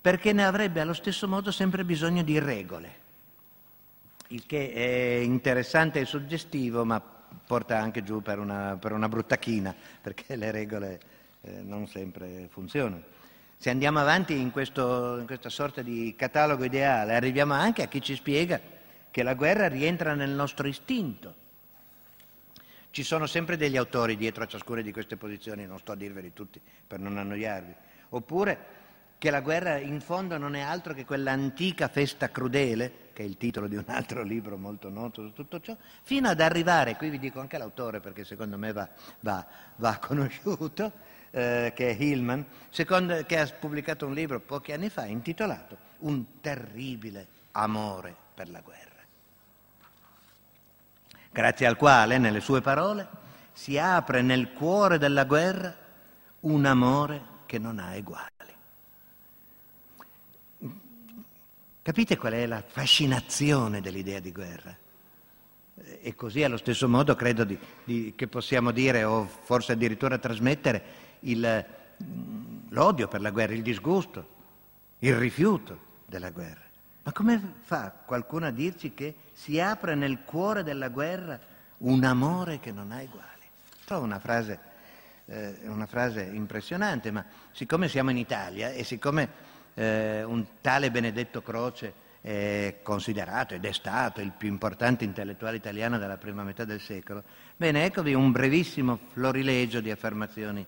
perché ne avrebbe allo stesso modo sempre bisogno di regole, il che è interessante e suggestivo, ma porta anche giù per una, per una brutta china, perché le regole eh, non sempre funzionano. Se andiamo avanti in, questo, in questa sorta di catalogo ideale, arriviamo anche a chi ci spiega che la guerra rientra nel nostro istinto. Ci sono sempre degli autori dietro a ciascuna di queste posizioni, non sto a dirveli tutti per non annoiarvi. Oppure che la guerra in fondo non è altro che quell'antica festa crudele, che è il titolo di un altro libro molto noto su tutto ciò, fino ad arrivare, qui vi dico anche l'autore perché secondo me va, va, va <laughs> conosciuto, eh, che è Hillman, secondo, che ha pubblicato un libro pochi anni fa intitolato Un terribile amore per la guerra, grazie al quale, nelle sue parole, si apre nel cuore della guerra un amore che non ha eguali. Capite qual è la fascinazione dell'idea di guerra? E così allo stesso modo credo di, di, che possiamo dire, o forse addirittura trasmettere, il, l'odio per la guerra, il disgusto, il rifiuto della guerra. Ma come fa qualcuno a dirci che si apre nel cuore della guerra un amore che non ha uguali? Trovo una frase eh, una frase impressionante, ma siccome siamo in Italia e siccome eh, un tale Benedetto Croce è considerato ed è stato il più importante intellettuale italiano della prima metà del secolo, bene, eccovi un brevissimo florilegio di affermazioni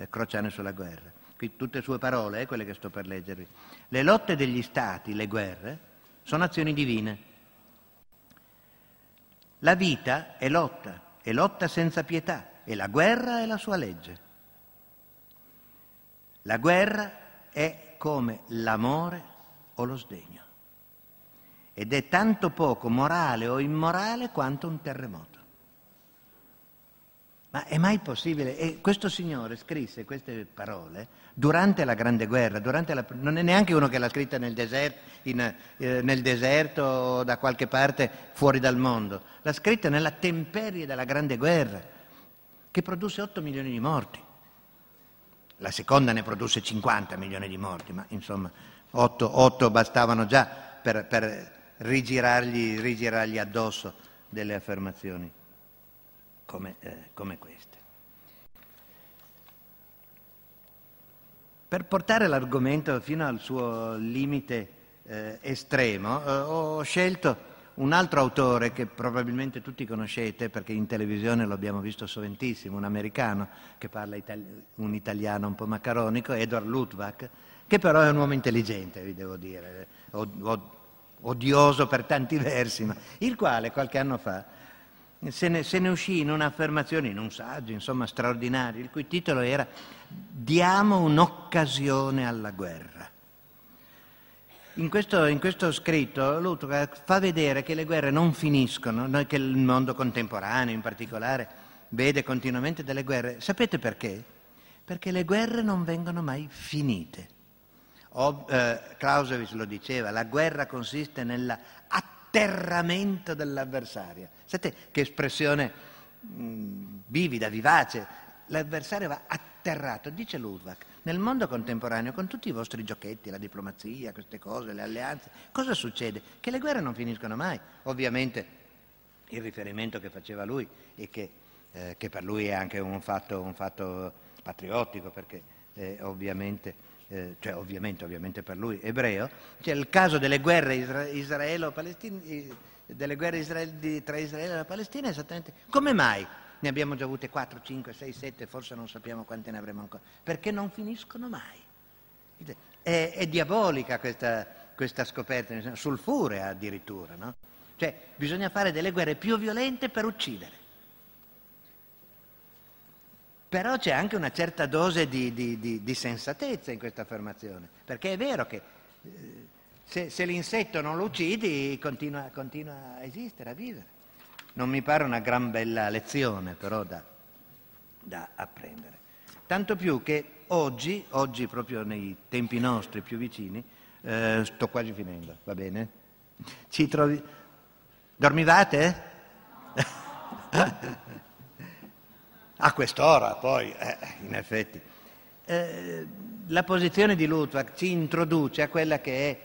eh, crociane sulla guerra. Qui tutte sue parole, eh, quelle che sto per leggervi. Le lotte degli stati, le guerre, sono azioni divine. La vita è lotta, è lotta senza pietà e la guerra è la sua legge. La guerra è come l'amore o lo sdegno ed è tanto poco morale o immorale quanto un terremoto. Ma è mai possibile? E questo signore scrisse queste parole durante la Grande Guerra, la, non è neanche uno che l'ha scritta nel deserto, in, eh, nel deserto o da qualche parte fuori dal mondo, l'ha scritta nella temperie della Grande Guerra, che produsse 8 milioni di morti. La seconda ne produsse 50 milioni di morti, ma insomma 8, 8 bastavano già per, per rigirargli, rigirargli addosso delle affermazioni come, eh, come queste. Per portare l'argomento fino al suo limite eh, estremo, eh, ho scelto un altro autore che probabilmente tutti conoscete perché in televisione lo abbiamo visto soventissimo, un americano che parla itali- un italiano un po' maccaronico, Edward Luttwak, che però è un uomo intelligente, vi devo dire, odioso per tanti <laughs> versi, ma il quale qualche anno fa se ne, se ne, uscì in un'affermazione, in un saggio, insomma, straordinario, il cui titolo era Diamo un'occasione alla guerra. In questo, in questo scritto Luttwak fa vedere che le guerre non finiscono, che il mondo contemporaneo in particolare vede continuamente delle guerre. Sapete perché? Perché le guerre non vengono mai finite. O, eh, Clausewitz lo diceva, la guerra consiste nell'atterramento dell'avversario. Sapete che espressione mh, vivida, vivace? L'avversario va atterrato, dice Ludwig. Nel mondo contemporaneo, con tutti i vostri giochetti, la diplomazia, queste cose, le alleanze, cosa succede? Che le guerre non finiscono mai. Ovviamente il riferimento che faceva lui e che, eh, che per lui è anche un fatto, un fatto patriottico, perché eh, ovviamente eh, cioè ovviamente, ovviamente, per lui, ebreo, c'è il caso delle guerre isra- israelo-palestine, delle guerre israel- tra Israele e la Palestina esattamente come mai ne abbiamo già avute 4, 5, 6, 7, forse non sappiamo quante ne avremo ancora, perché non finiscono mai. È, è diabolica questa, questa, scoperta, sulfurea addirittura, no? Cioè bisogna fare delle guerre più violente per uccidere. Però c'è anche una certa dose di, di, di, di sensatezza in questa affermazione, perché è vero che eh, se, se, l'insetto non lo uccidi continua, continua, a esistere, a vivere. Non mi pare una gran bella lezione però da, da apprendere. Tanto più che oggi, oggi proprio nei tempi nostri più vicini, eh, sto quasi finendo, va bene? Ci trovi... Dormivate? <laughs> a quest'ora poi, eh, in effetti. Eh, la posizione di Luttwak ci introduce a quella che è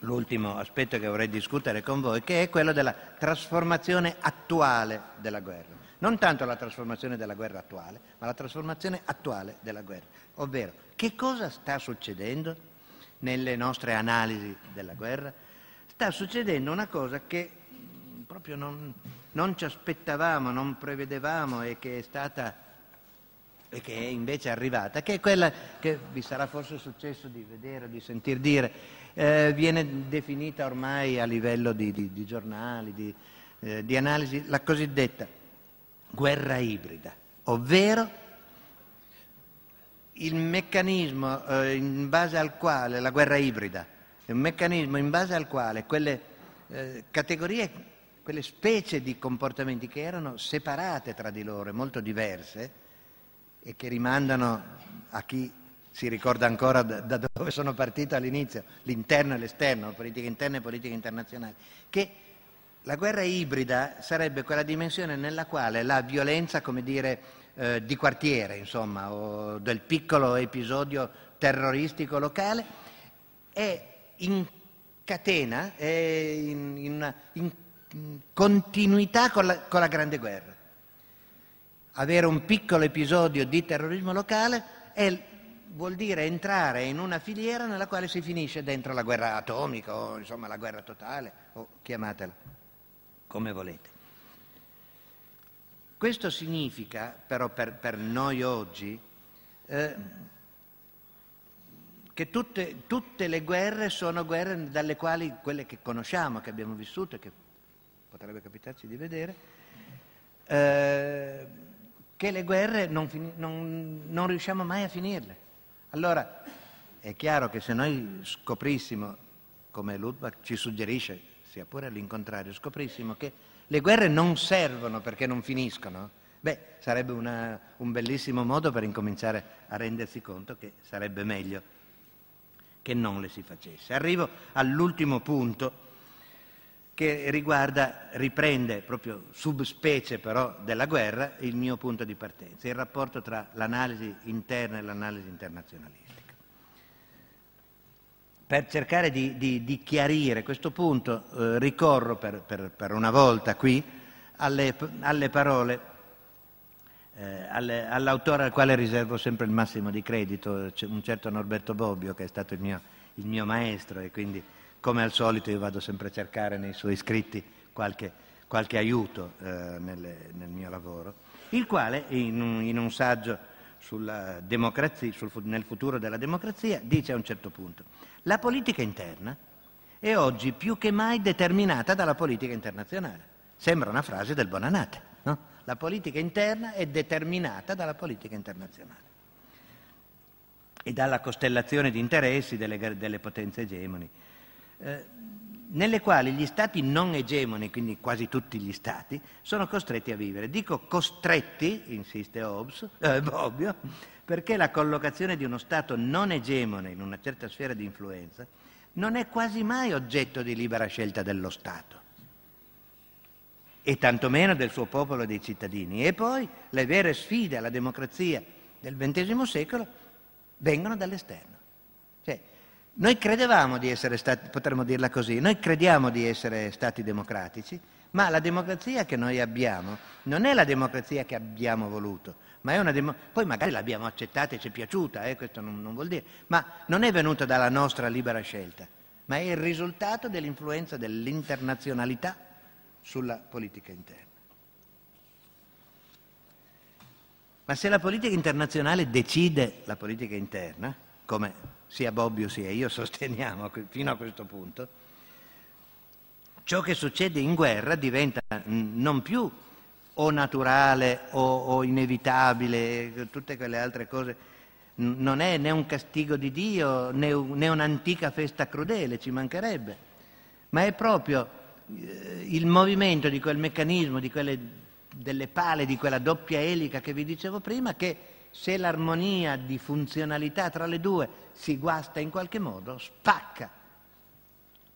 l'ultimo aspetto che vorrei discutere con voi, che è quello della trasformazione attuale della guerra. Non tanto la trasformazione della guerra attuale, ma la trasformazione attuale della guerra. Ovvero, che cosa sta succedendo nelle nostre analisi della guerra? Sta succedendo una cosa che proprio non, non ci aspettavamo, non prevedevamo e che è stata e che è invece arrivata, che è quella che vi sarà forse successo di vedere, di sentir dire, eh, viene definita ormai a livello di, di, di giornali, di, eh, di analisi, la cosiddetta guerra ibrida, ovvero il meccanismo eh, in base al quale, la guerra ibrida, è un meccanismo in base al quale quelle eh, categorie quelle specie di comportamenti che erano separate tra di loro, molto diverse, e che rimandano a chi si ricorda ancora da, dove sono partito all'inizio, l'interno e l'esterno, politica interna e politica internazionale, che la guerra ibrida sarebbe quella dimensione nella quale la violenza, come dire, eh, di quartiere, insomma, o del piccolo episodio terroristico locale, è in catena, è in, in, in continuità con la, con la Grande Guerra. avere un piccolo episodio di terrorismo locale è, vuol dire entrare in una filiera nella quale si finisce dentro la guerra atomica o insomma la guerra totale, o chiamatela come volete. Questo significa però per, per noi oggi eh, che tutte, tutte, le guerre sono guerre dalle quali quelle che conosciamo, che abbiamo vissuto e che potrebbe capitarci di vedere, eh, che le guerre non, non, non riusciamo mai a finirle. Allora è chiaro che se noi scoprissimo, come Ludwig ci suggerisce, sia pure all'incontrario, scoprissimo che le guerre non servono perché non finiscono, beh, sarebbe una, un bellissimo modo per incominciare a rendersi conto che sarebbe meglio che non le si facesse. Arrivo all'ultimo punto che riguarda, riprende proprio subspecie però della guerra il mio punto di partenza, il rapporto tra l'analisi interna e l'analisi internazionalistica. Per cercare di, di, di chiarire questo punto eh, ricorro per, per, per, una volta qui alle, alle parole eh, all'autore al quale riservo sempre il massimo di credito, un certo Norberto Bobbio che è stato il mio, il mio maestro e quindi come al solito io vado sempre a cercare nei suoi scritti qualche, qualche aiuto eh, nel, nel, mio lavoro, il quale in un, in un saggio sul, nel futuro della democrazia dice a un certo punto la politica interna è oggi più che mai determinata dalla politica internazionale. Sembra una frase del Bonanate, no? La politica interna è determinata dalla politica internazionale e dalla costellazione di interessi delle, delle potenze egemoni. Eh, nelle quali gli stati non egemoni, quindi quasi tutti gli stati, sono costretti a vivere. Dico costretti, insiste Hobbes, eh, Bobbio, perché la collocazione di uno stato non egemone in una certa sfera di influenza non è quasi mai oggetto di libera scelta dello Stato e tantomeno del suo popolo e dei cittadini. E poi le vere sfide alla democrazia del XX secolo vengono dall'esterno. Noi credevamo di essere stati, potremmo dirla così, noi crediamo di essere stati democratici, ma la democrazia che noi abbiamo non è la democrazia che abbiamo voluto, ma è una democrazia, poi magari l'abbiamo accettata e ci è piaciuta, eh, questo non, non vuol dire, ma non è venuta dalla nostra libera scelta, ma è il risultato dell'influenza dell'internazionalità sulla politica interna. Ma se la politica internazionale decide la politica interna, come sia Bobbio sia io <laughs> sosteniamo fino a questo punto, ciò che succede in guerra diventa non più o naturale o, o inevitabile, tutte quelle altre cose, non è né un castigo di Dio né, né un'antica festa crudele, ci mancherebbe, ma è proprio eh, il movimento di quel meccanismo, di quelle, delle pale, di quella doppia elica che vi dicevo prima, che se l'armonia di funzionalità tra le due si guasta in qualche modo, spacca,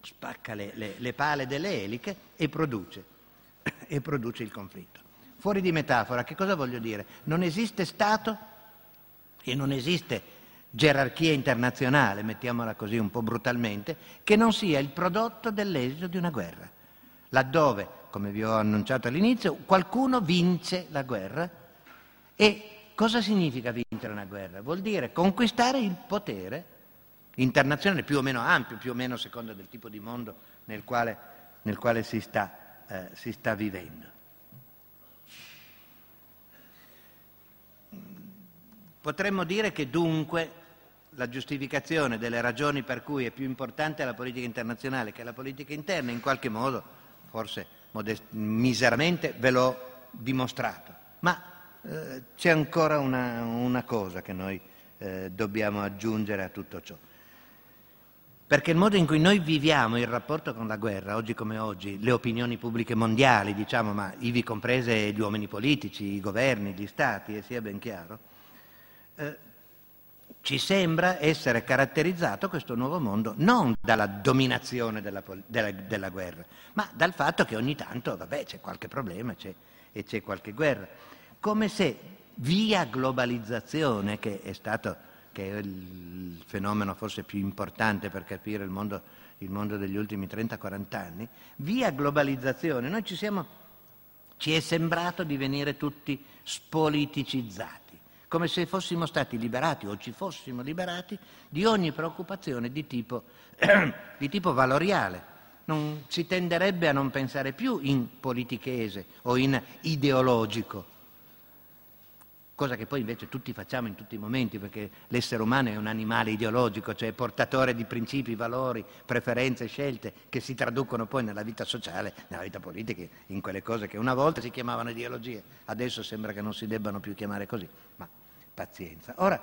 spacca le, le, le pale delle eliche e produce, <coughs> e produce il conflitto. Fuori di metafora, che cosa voglio dire? Non esiste Stato e non esiste gerarchia internazionale, mettiamola così un po' brutalmente, che non sia il prodotto dell'esito di una guerra, laddove, come vi ho annunciato all'inizio, qualcuno vince la guerra e Cosa significa vincere una guerra? Vuol dire conquistare il potere internazionale più o meno ampio, più o meno a seconda del tipo di mondo nel quale, nel quale si, sta, eh, si sta vivendo. Potremmo dire che dunque la giustificazione delle ragioni per cui è più importante la politica internazionale che la politica interna, in qualche modo, forse modest- miseramente, ve l'ho dimostrato. Ma eh, c'è ancora una, una, cosa che noi eh, dobbiamo aggiungere a tutto ciò. Perché il modo in cui noi viviamo il rapporto con la guerra, oggi come oggi, le opinioni pubbliche mondiali, diciamo, ma ivi comprese gli uomini politici, i governi, gli stati, e sia ben chiaro, eh, ci sembra essere caratterizzato questo nuovo mondo non dalla dominazione della, della, della guerra, ma dal fatto che ogni tanto, vabbè, c'è qualche problema c'è, e c'è qualche guerra come se via globalizzazione, che è stato che è il fenomeno forse più importante per capire il mondo, il mondo degli ultimi 30-40 anni, via globalizzazione noi ci siamo Ci è sembrato di venire tutti spoliticizzati, come se fossimo stati liberati o ci fossimo liberati di ogni preoccupazione di tipo, <clears throat> di tipo valoriale. Non, si tenderebbe a non pensare più in politichese o in ideologico, cosa che poi invece tutti facciamo in tutti i momenti, perché l'essere umano è un animale ideologico, cioè portatore di principi, valori, preferenze, scelte che si traducono poi nella vita sociale, nella vita politica, in quelle cose che una volta si chiamavano ideologie, adesso sembra che non si debbano più chiamare così, ma pazienza. Ora,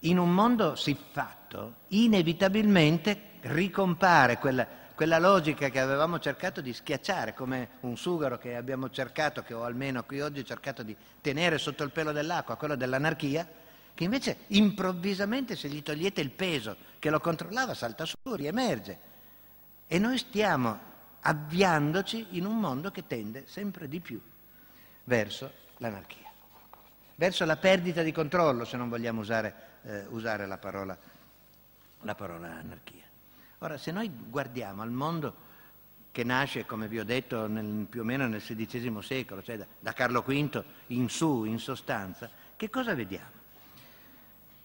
in un mondo siffatto, inevitabilmente ricompare quella quella logica che avevamo cercato di schiacciare come un sughero che abbiamo cercato, che ho almeno qui oggi cercato di tenere sotto il pelo dell'acqua, quello dell'anarchia, che invece improvvisamente se gli togliete il peso che lo controllava salta su, riemerge. E noi stiamo avviandoci in un mondo che tende sempre di più verso l'anarchia, verso la perdita di controllo, se non vogliamo usare, eh, usare la, parola, la parola anarchia. Ora, se noi guardiamo al mondo che nasce, come vi ho detto, nel, più o meno nel XVI secolo, cioè da, da Carlo V in su, in sostanza, che cosa vediamo?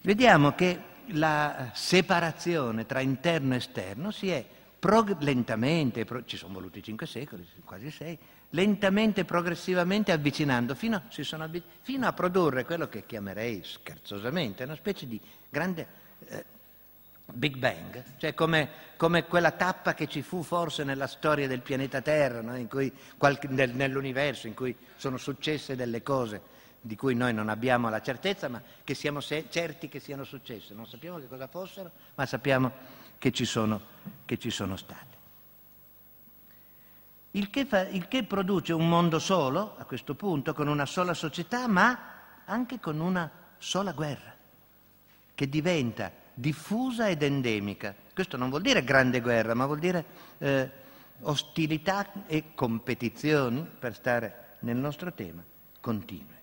Vediamo che la separazione tra interno e esterno si è prog- lentamente, pro- ci sono voluti cinque secoli, quasi sei, lentamente, progressivamente avvicinando fino, avvic- fino, a produrre quello che chiamerei scherzosamente una specie di grande Big Bang, cioè come, come, quella tappa che ci fu forse nella storia del pianeta Terra, no? in qualche, nel, nell'universo, in cui sono successe delle cose di cui noi non abbiamo la certezza, ma che siamo se- certi che siano successe. Non sappiamo che cosa fossero, ma sappiamo che ci sono, che ci sono state. Il che, fa, il che produce un mondo solo, a questo punto, con una sola società, ma anche con una sola guerra, che diventa diffusa ed endemica. Questo non vuol dire grande guerra, ma vuol dire eh, ostilità e competizioni, per stare nel nostro tema, continue.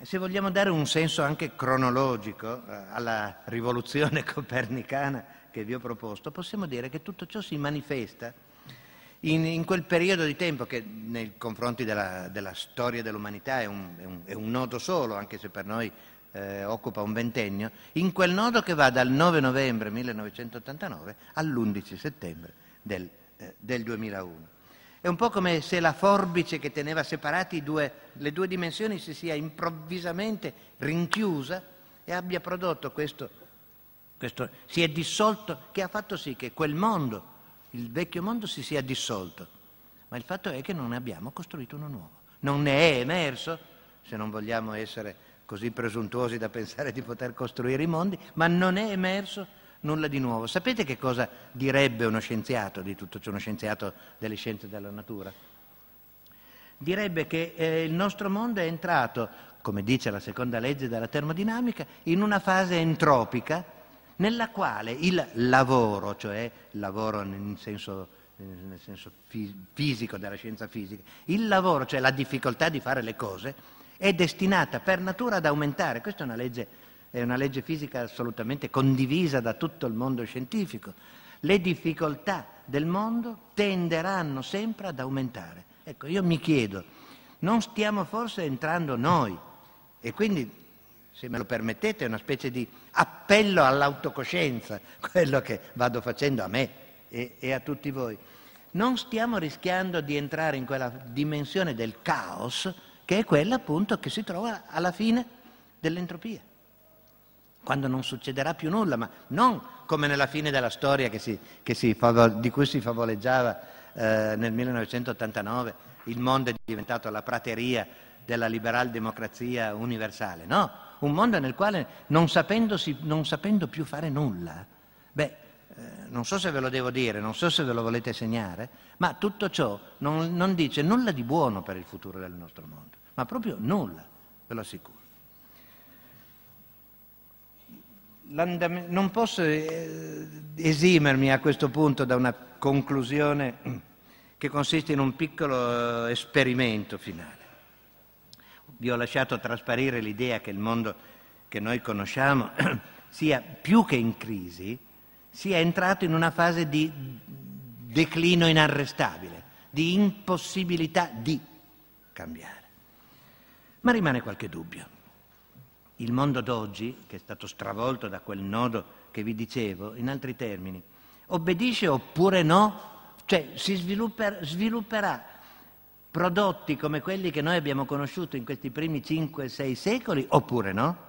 Se vogliamo dare un senso anche cronologico eh, alla rivoluzione <laughs> copernicana che vi ho proposto, possiamo dire che tutto ciò si manifesta in, in quel periodo di tempo che nei confronti della, della storia dell'umanità è un, è, un, è un nodo solo, anche se per noi eh, occupa un ventennio, in quel nodo che va dal 9 novembre 1989 all'11 settembre del, eh, del 2001. È un po' come se la forbice che teneva separati due, le due dimensioni si sia improvvisamente rinchiusa e abbia prodotto questo, questo, si è dissolto, che ha fatto sì che quel mondo, il vecchio mondo, si sia dissolto. Ma il fatto è che non ne abbiamo costruito uno nuovo. Non ne è emerso, se non vogliamo essere così presuntuosi da pensare di poter costruire i mondi, ma non è emerso nulla di nuovo. Sapete che cosa direbbe uno scienziato di tutto ciò, uno scienziato delle scienze della natura? Direbbe che eh, il nostro mondo è entrato, come dice la seconda legge della termodinamica, in una fase entropica nella quale il lavoro, cioè lavoro nel senso, nel senso fisico della scienza fisica, il lavoro, cioè la difficoltà di fare le cose, è destinata per natura ad aumentare. Questa è una legge, è una legge fisica assolutamente condivisa da tutto il mondo scientifico. Le difficoltà del mondo tenderanno sempre ad aumentare. Ecco, io mi chiedo, non stiamo forse entrando noi? E quindi, se me lo permettete, è una specie di appello all'autocoscienza, <laughs> quello che vado facendo a me e, e a tutti voi. Non stiamo rischiando di entrare in quella dimensione del caos che è quella appunto che si trova alla fine dell'entropia, quando non succederà più nulla, ma non come nella fine della storia che si, che si, di cui si favoleggiava eh, nel 1989, il mondo è diventato la prateria della liberal democrazia universale, no, un mondo nel quale non, non sapendo più fare nulla, beh, eh, non so se ve lo devo dire, non so se ve lo volete segnare, ma tutto ciò non, non dice nulla di buono per il futuro del nostro mondo ma proprio nulla, ve lo assicuro. non posso eh, esimermi a questo punto da una conclusione che consiste in un piccolo eh, esperimento finale. Vi ho lasciato trasparire l'idea che il mondo che noi conosciamo <clears throat> sia più che in crisi, sia entrato in una fase di declino inarrestabile di impossibilità di cambiare. Ma rimane qualche dubbio. Il mondo d'oggi, che è stato stravolto da quel nodo che vi dicevo, in altri termini, obbedisce oppure no? Cioè si svilupper, svilupperà prodotti come quelli che noi abbiamo conosciuto in questi primi 5-6 secoli oppure no?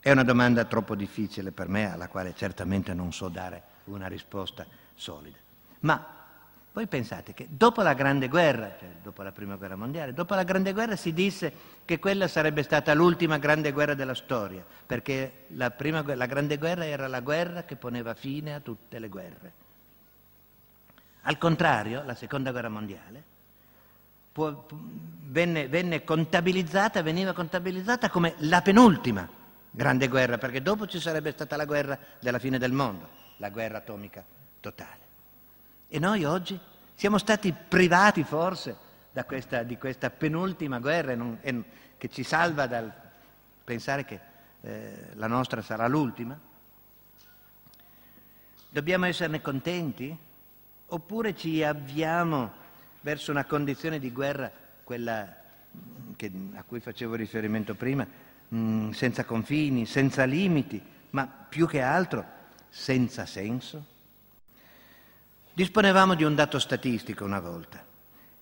È una domanda troppo difficile per me, alla quale certamente non so dare una risposta solida. Ma voi pensate che dopo la Grande Guerra, cioè dopo la Prima Guerra Mondiale, dopo la Grande Guerra si disse che quella sarebbe stata l'ultima Grande Guerra della storia, perché la, prima, la Grande Guerra era la guerra che poneva fine a tutte le guerre. Al contrario, la Seconda Guerra Mondiale può, venne, venne contabilizzata, veniva contabilizzata come la penultima grande guerra, perché dopo ci sarebbe stata la guerra della fine del mondo, la guerra atomica totale. E noi oggi siamo stati privati forse questa, di questa penultima guerra non, e, che ci salva dal pensare che eh, la nostra sarà l'ultima? Dobbiamo esserne contenti? Oppure ci avviamo verso una condizione di guerra, quella che, a cui facevo riferimento prima, Mm, senza confini, senza limiti, ma più che altro senza senso? Disponevamo di un dato statistico una volta,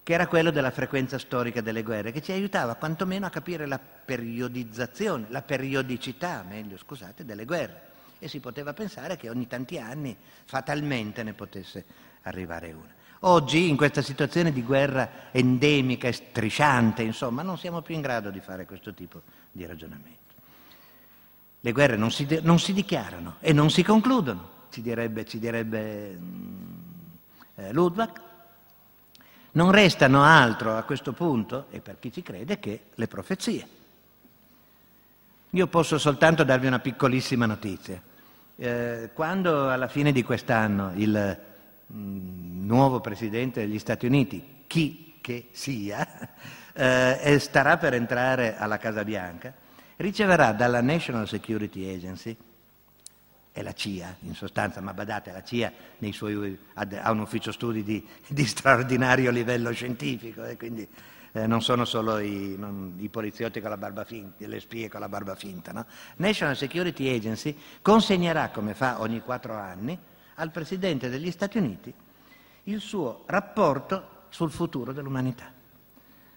che era quello della frequenza storica delle guerre, che ci aiutava quantomeno a capire la periodizzazione, la periodicità, meglio scusate, delle guerre. E si poteva pensare che ogni tanti anni fatalmente ne potesse arrivare una. Oggi, in questa situazione di guerra endemica e strisciante, insomma, non siamo più in grado di fare questo tipo di ragionamento. Le guerre non si, non si dichiarano e non si concludono, ci direbbe, ci direbbe mm, eh, Ludwig. Non restano altro a questo punto, e per chi ci crede, che le profezie. Io posso soltanto darvi una piccolissima notizia. Eh, quando alla fine di quest'anno il Mm, nuovo Presidente degli Stati Uniti, chi che sia, <laughs> eh, starà per entrare alla Casa Bianca, riceverà dalla National Security Agency, è la CIA in sostanza, ma badate, la CIA suoi, ha un ufficio studi di, <laughs> di straordinario livello scientifico e quindi eh, non sono solo i, non, i, poliziotti con la barba finta, le spie con la barba finta. No? National Security Agency consegnerà, come fa ogni quattro anni, al Presidente degli Stati Uniti il suo rapporto sul futuro dell'umanità.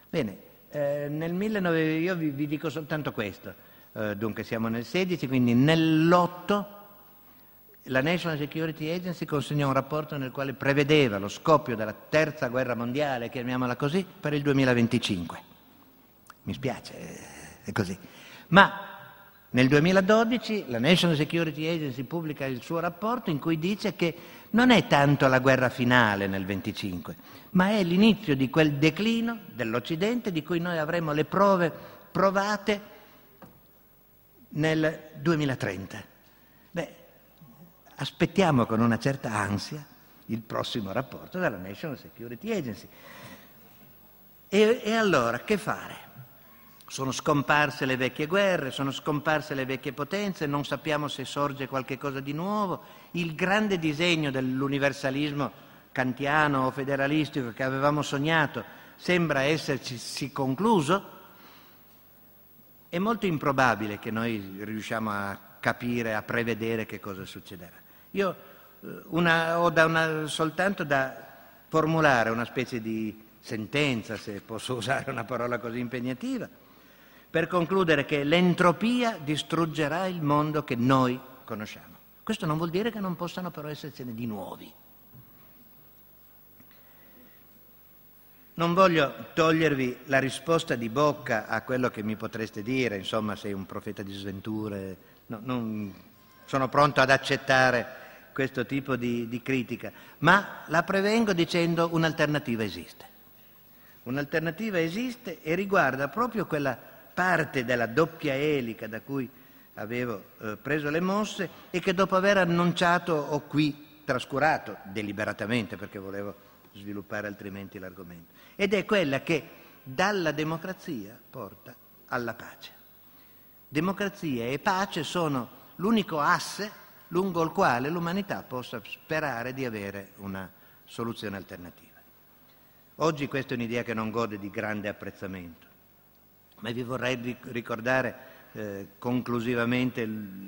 Bene, eh, nel 19... io vi, vi, dico soltanto questo, eh, dunque siamo nel 16, quindi nell'8 la National Security Agency consegnò un rapporto nel quale prevedeva lo scoppio della terza guerra mondiale, chiamiamola così, per il 2025. Mi spiace, è così. Ma nel 2012 la National Security Agency pubblica il suo rapporto in cui dice che non è tanto la guerra finale nel 25, ma è l'inizio di quel declino dell'Occidente di cui noi avremo le prove provate nel 2030. Aspettiamo con una certa ansia il prossimo rapporto della National Security Agency. E, e allora che fare? Sono scomparse le vecchie guerre, sono scomparse le vecchie potenze, non sappiamo se sorge qualche cosa di nuovo. Il grande disegno dell'universalismo kantiano o federalistico che avevamo sognato sembra esserci concluso. È molto improbabile che noi riusciamo a capire, a prevedere che cosa succederà. Io eh, una, ho da una, soltanto da formulare una specie di sentenza, se posso <laughs> usare una parola così impegnativa, per concludere che l'entropia distruggerà il mondo che noi conosciamo. Questo non vuol dire che non possano però essercene di nuovi. Non voglio togliervi la risposta di bocca a quello che mi potreste dire, insomma, sei un profeta di sventure. No, sono pronto ad accettare questo tipo di, di critica, ma la prevengo dicendo un'alternativa esiste. Un'alternativa esiste e riguarda proprio quella parte della doppia elica da cui avevo eh, preso le mosse e che dopo aver annunciato ho qui trascurato deliberatamente perché volevo sviluppare altrimenti l'argomento. Ed è quella che dalla democrazia porta alla pace. Democrazia e pace sono l'unico asse lungo il quale l'umanità possa sperare di avere una soluzione alternativa. Oggi questa è un'idea che non gode di grande apprezzamento, ma vi vorrei ricordare eh, conclusivamente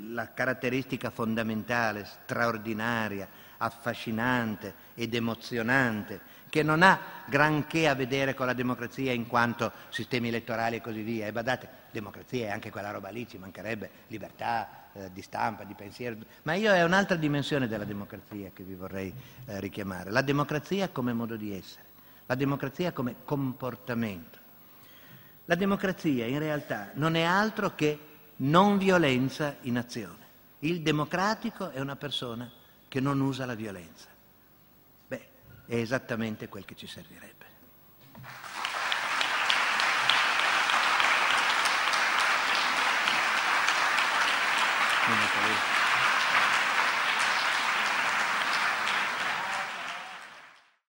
la caratteristica fondamentale, straordinaria, affascinante ed emozionante, che non ha granché a vedere con la democrazia in quanto sistemi elettorali e così via. E badate, democrazia è anche quella roba lì, ci mancherebbe libertà eh, di stampa, di pensiero, ma io è un'altra dimensione della democrazia che vi vorrei eh, richiamare, la democrazia come modo di essere, la democrazia come comportamento. La democrazia in realtà non è altro che non violenza in azione. Il democratico è una persona che non usa la violenza. Beh, è esattamente quel che ci servirebbe. Grazie.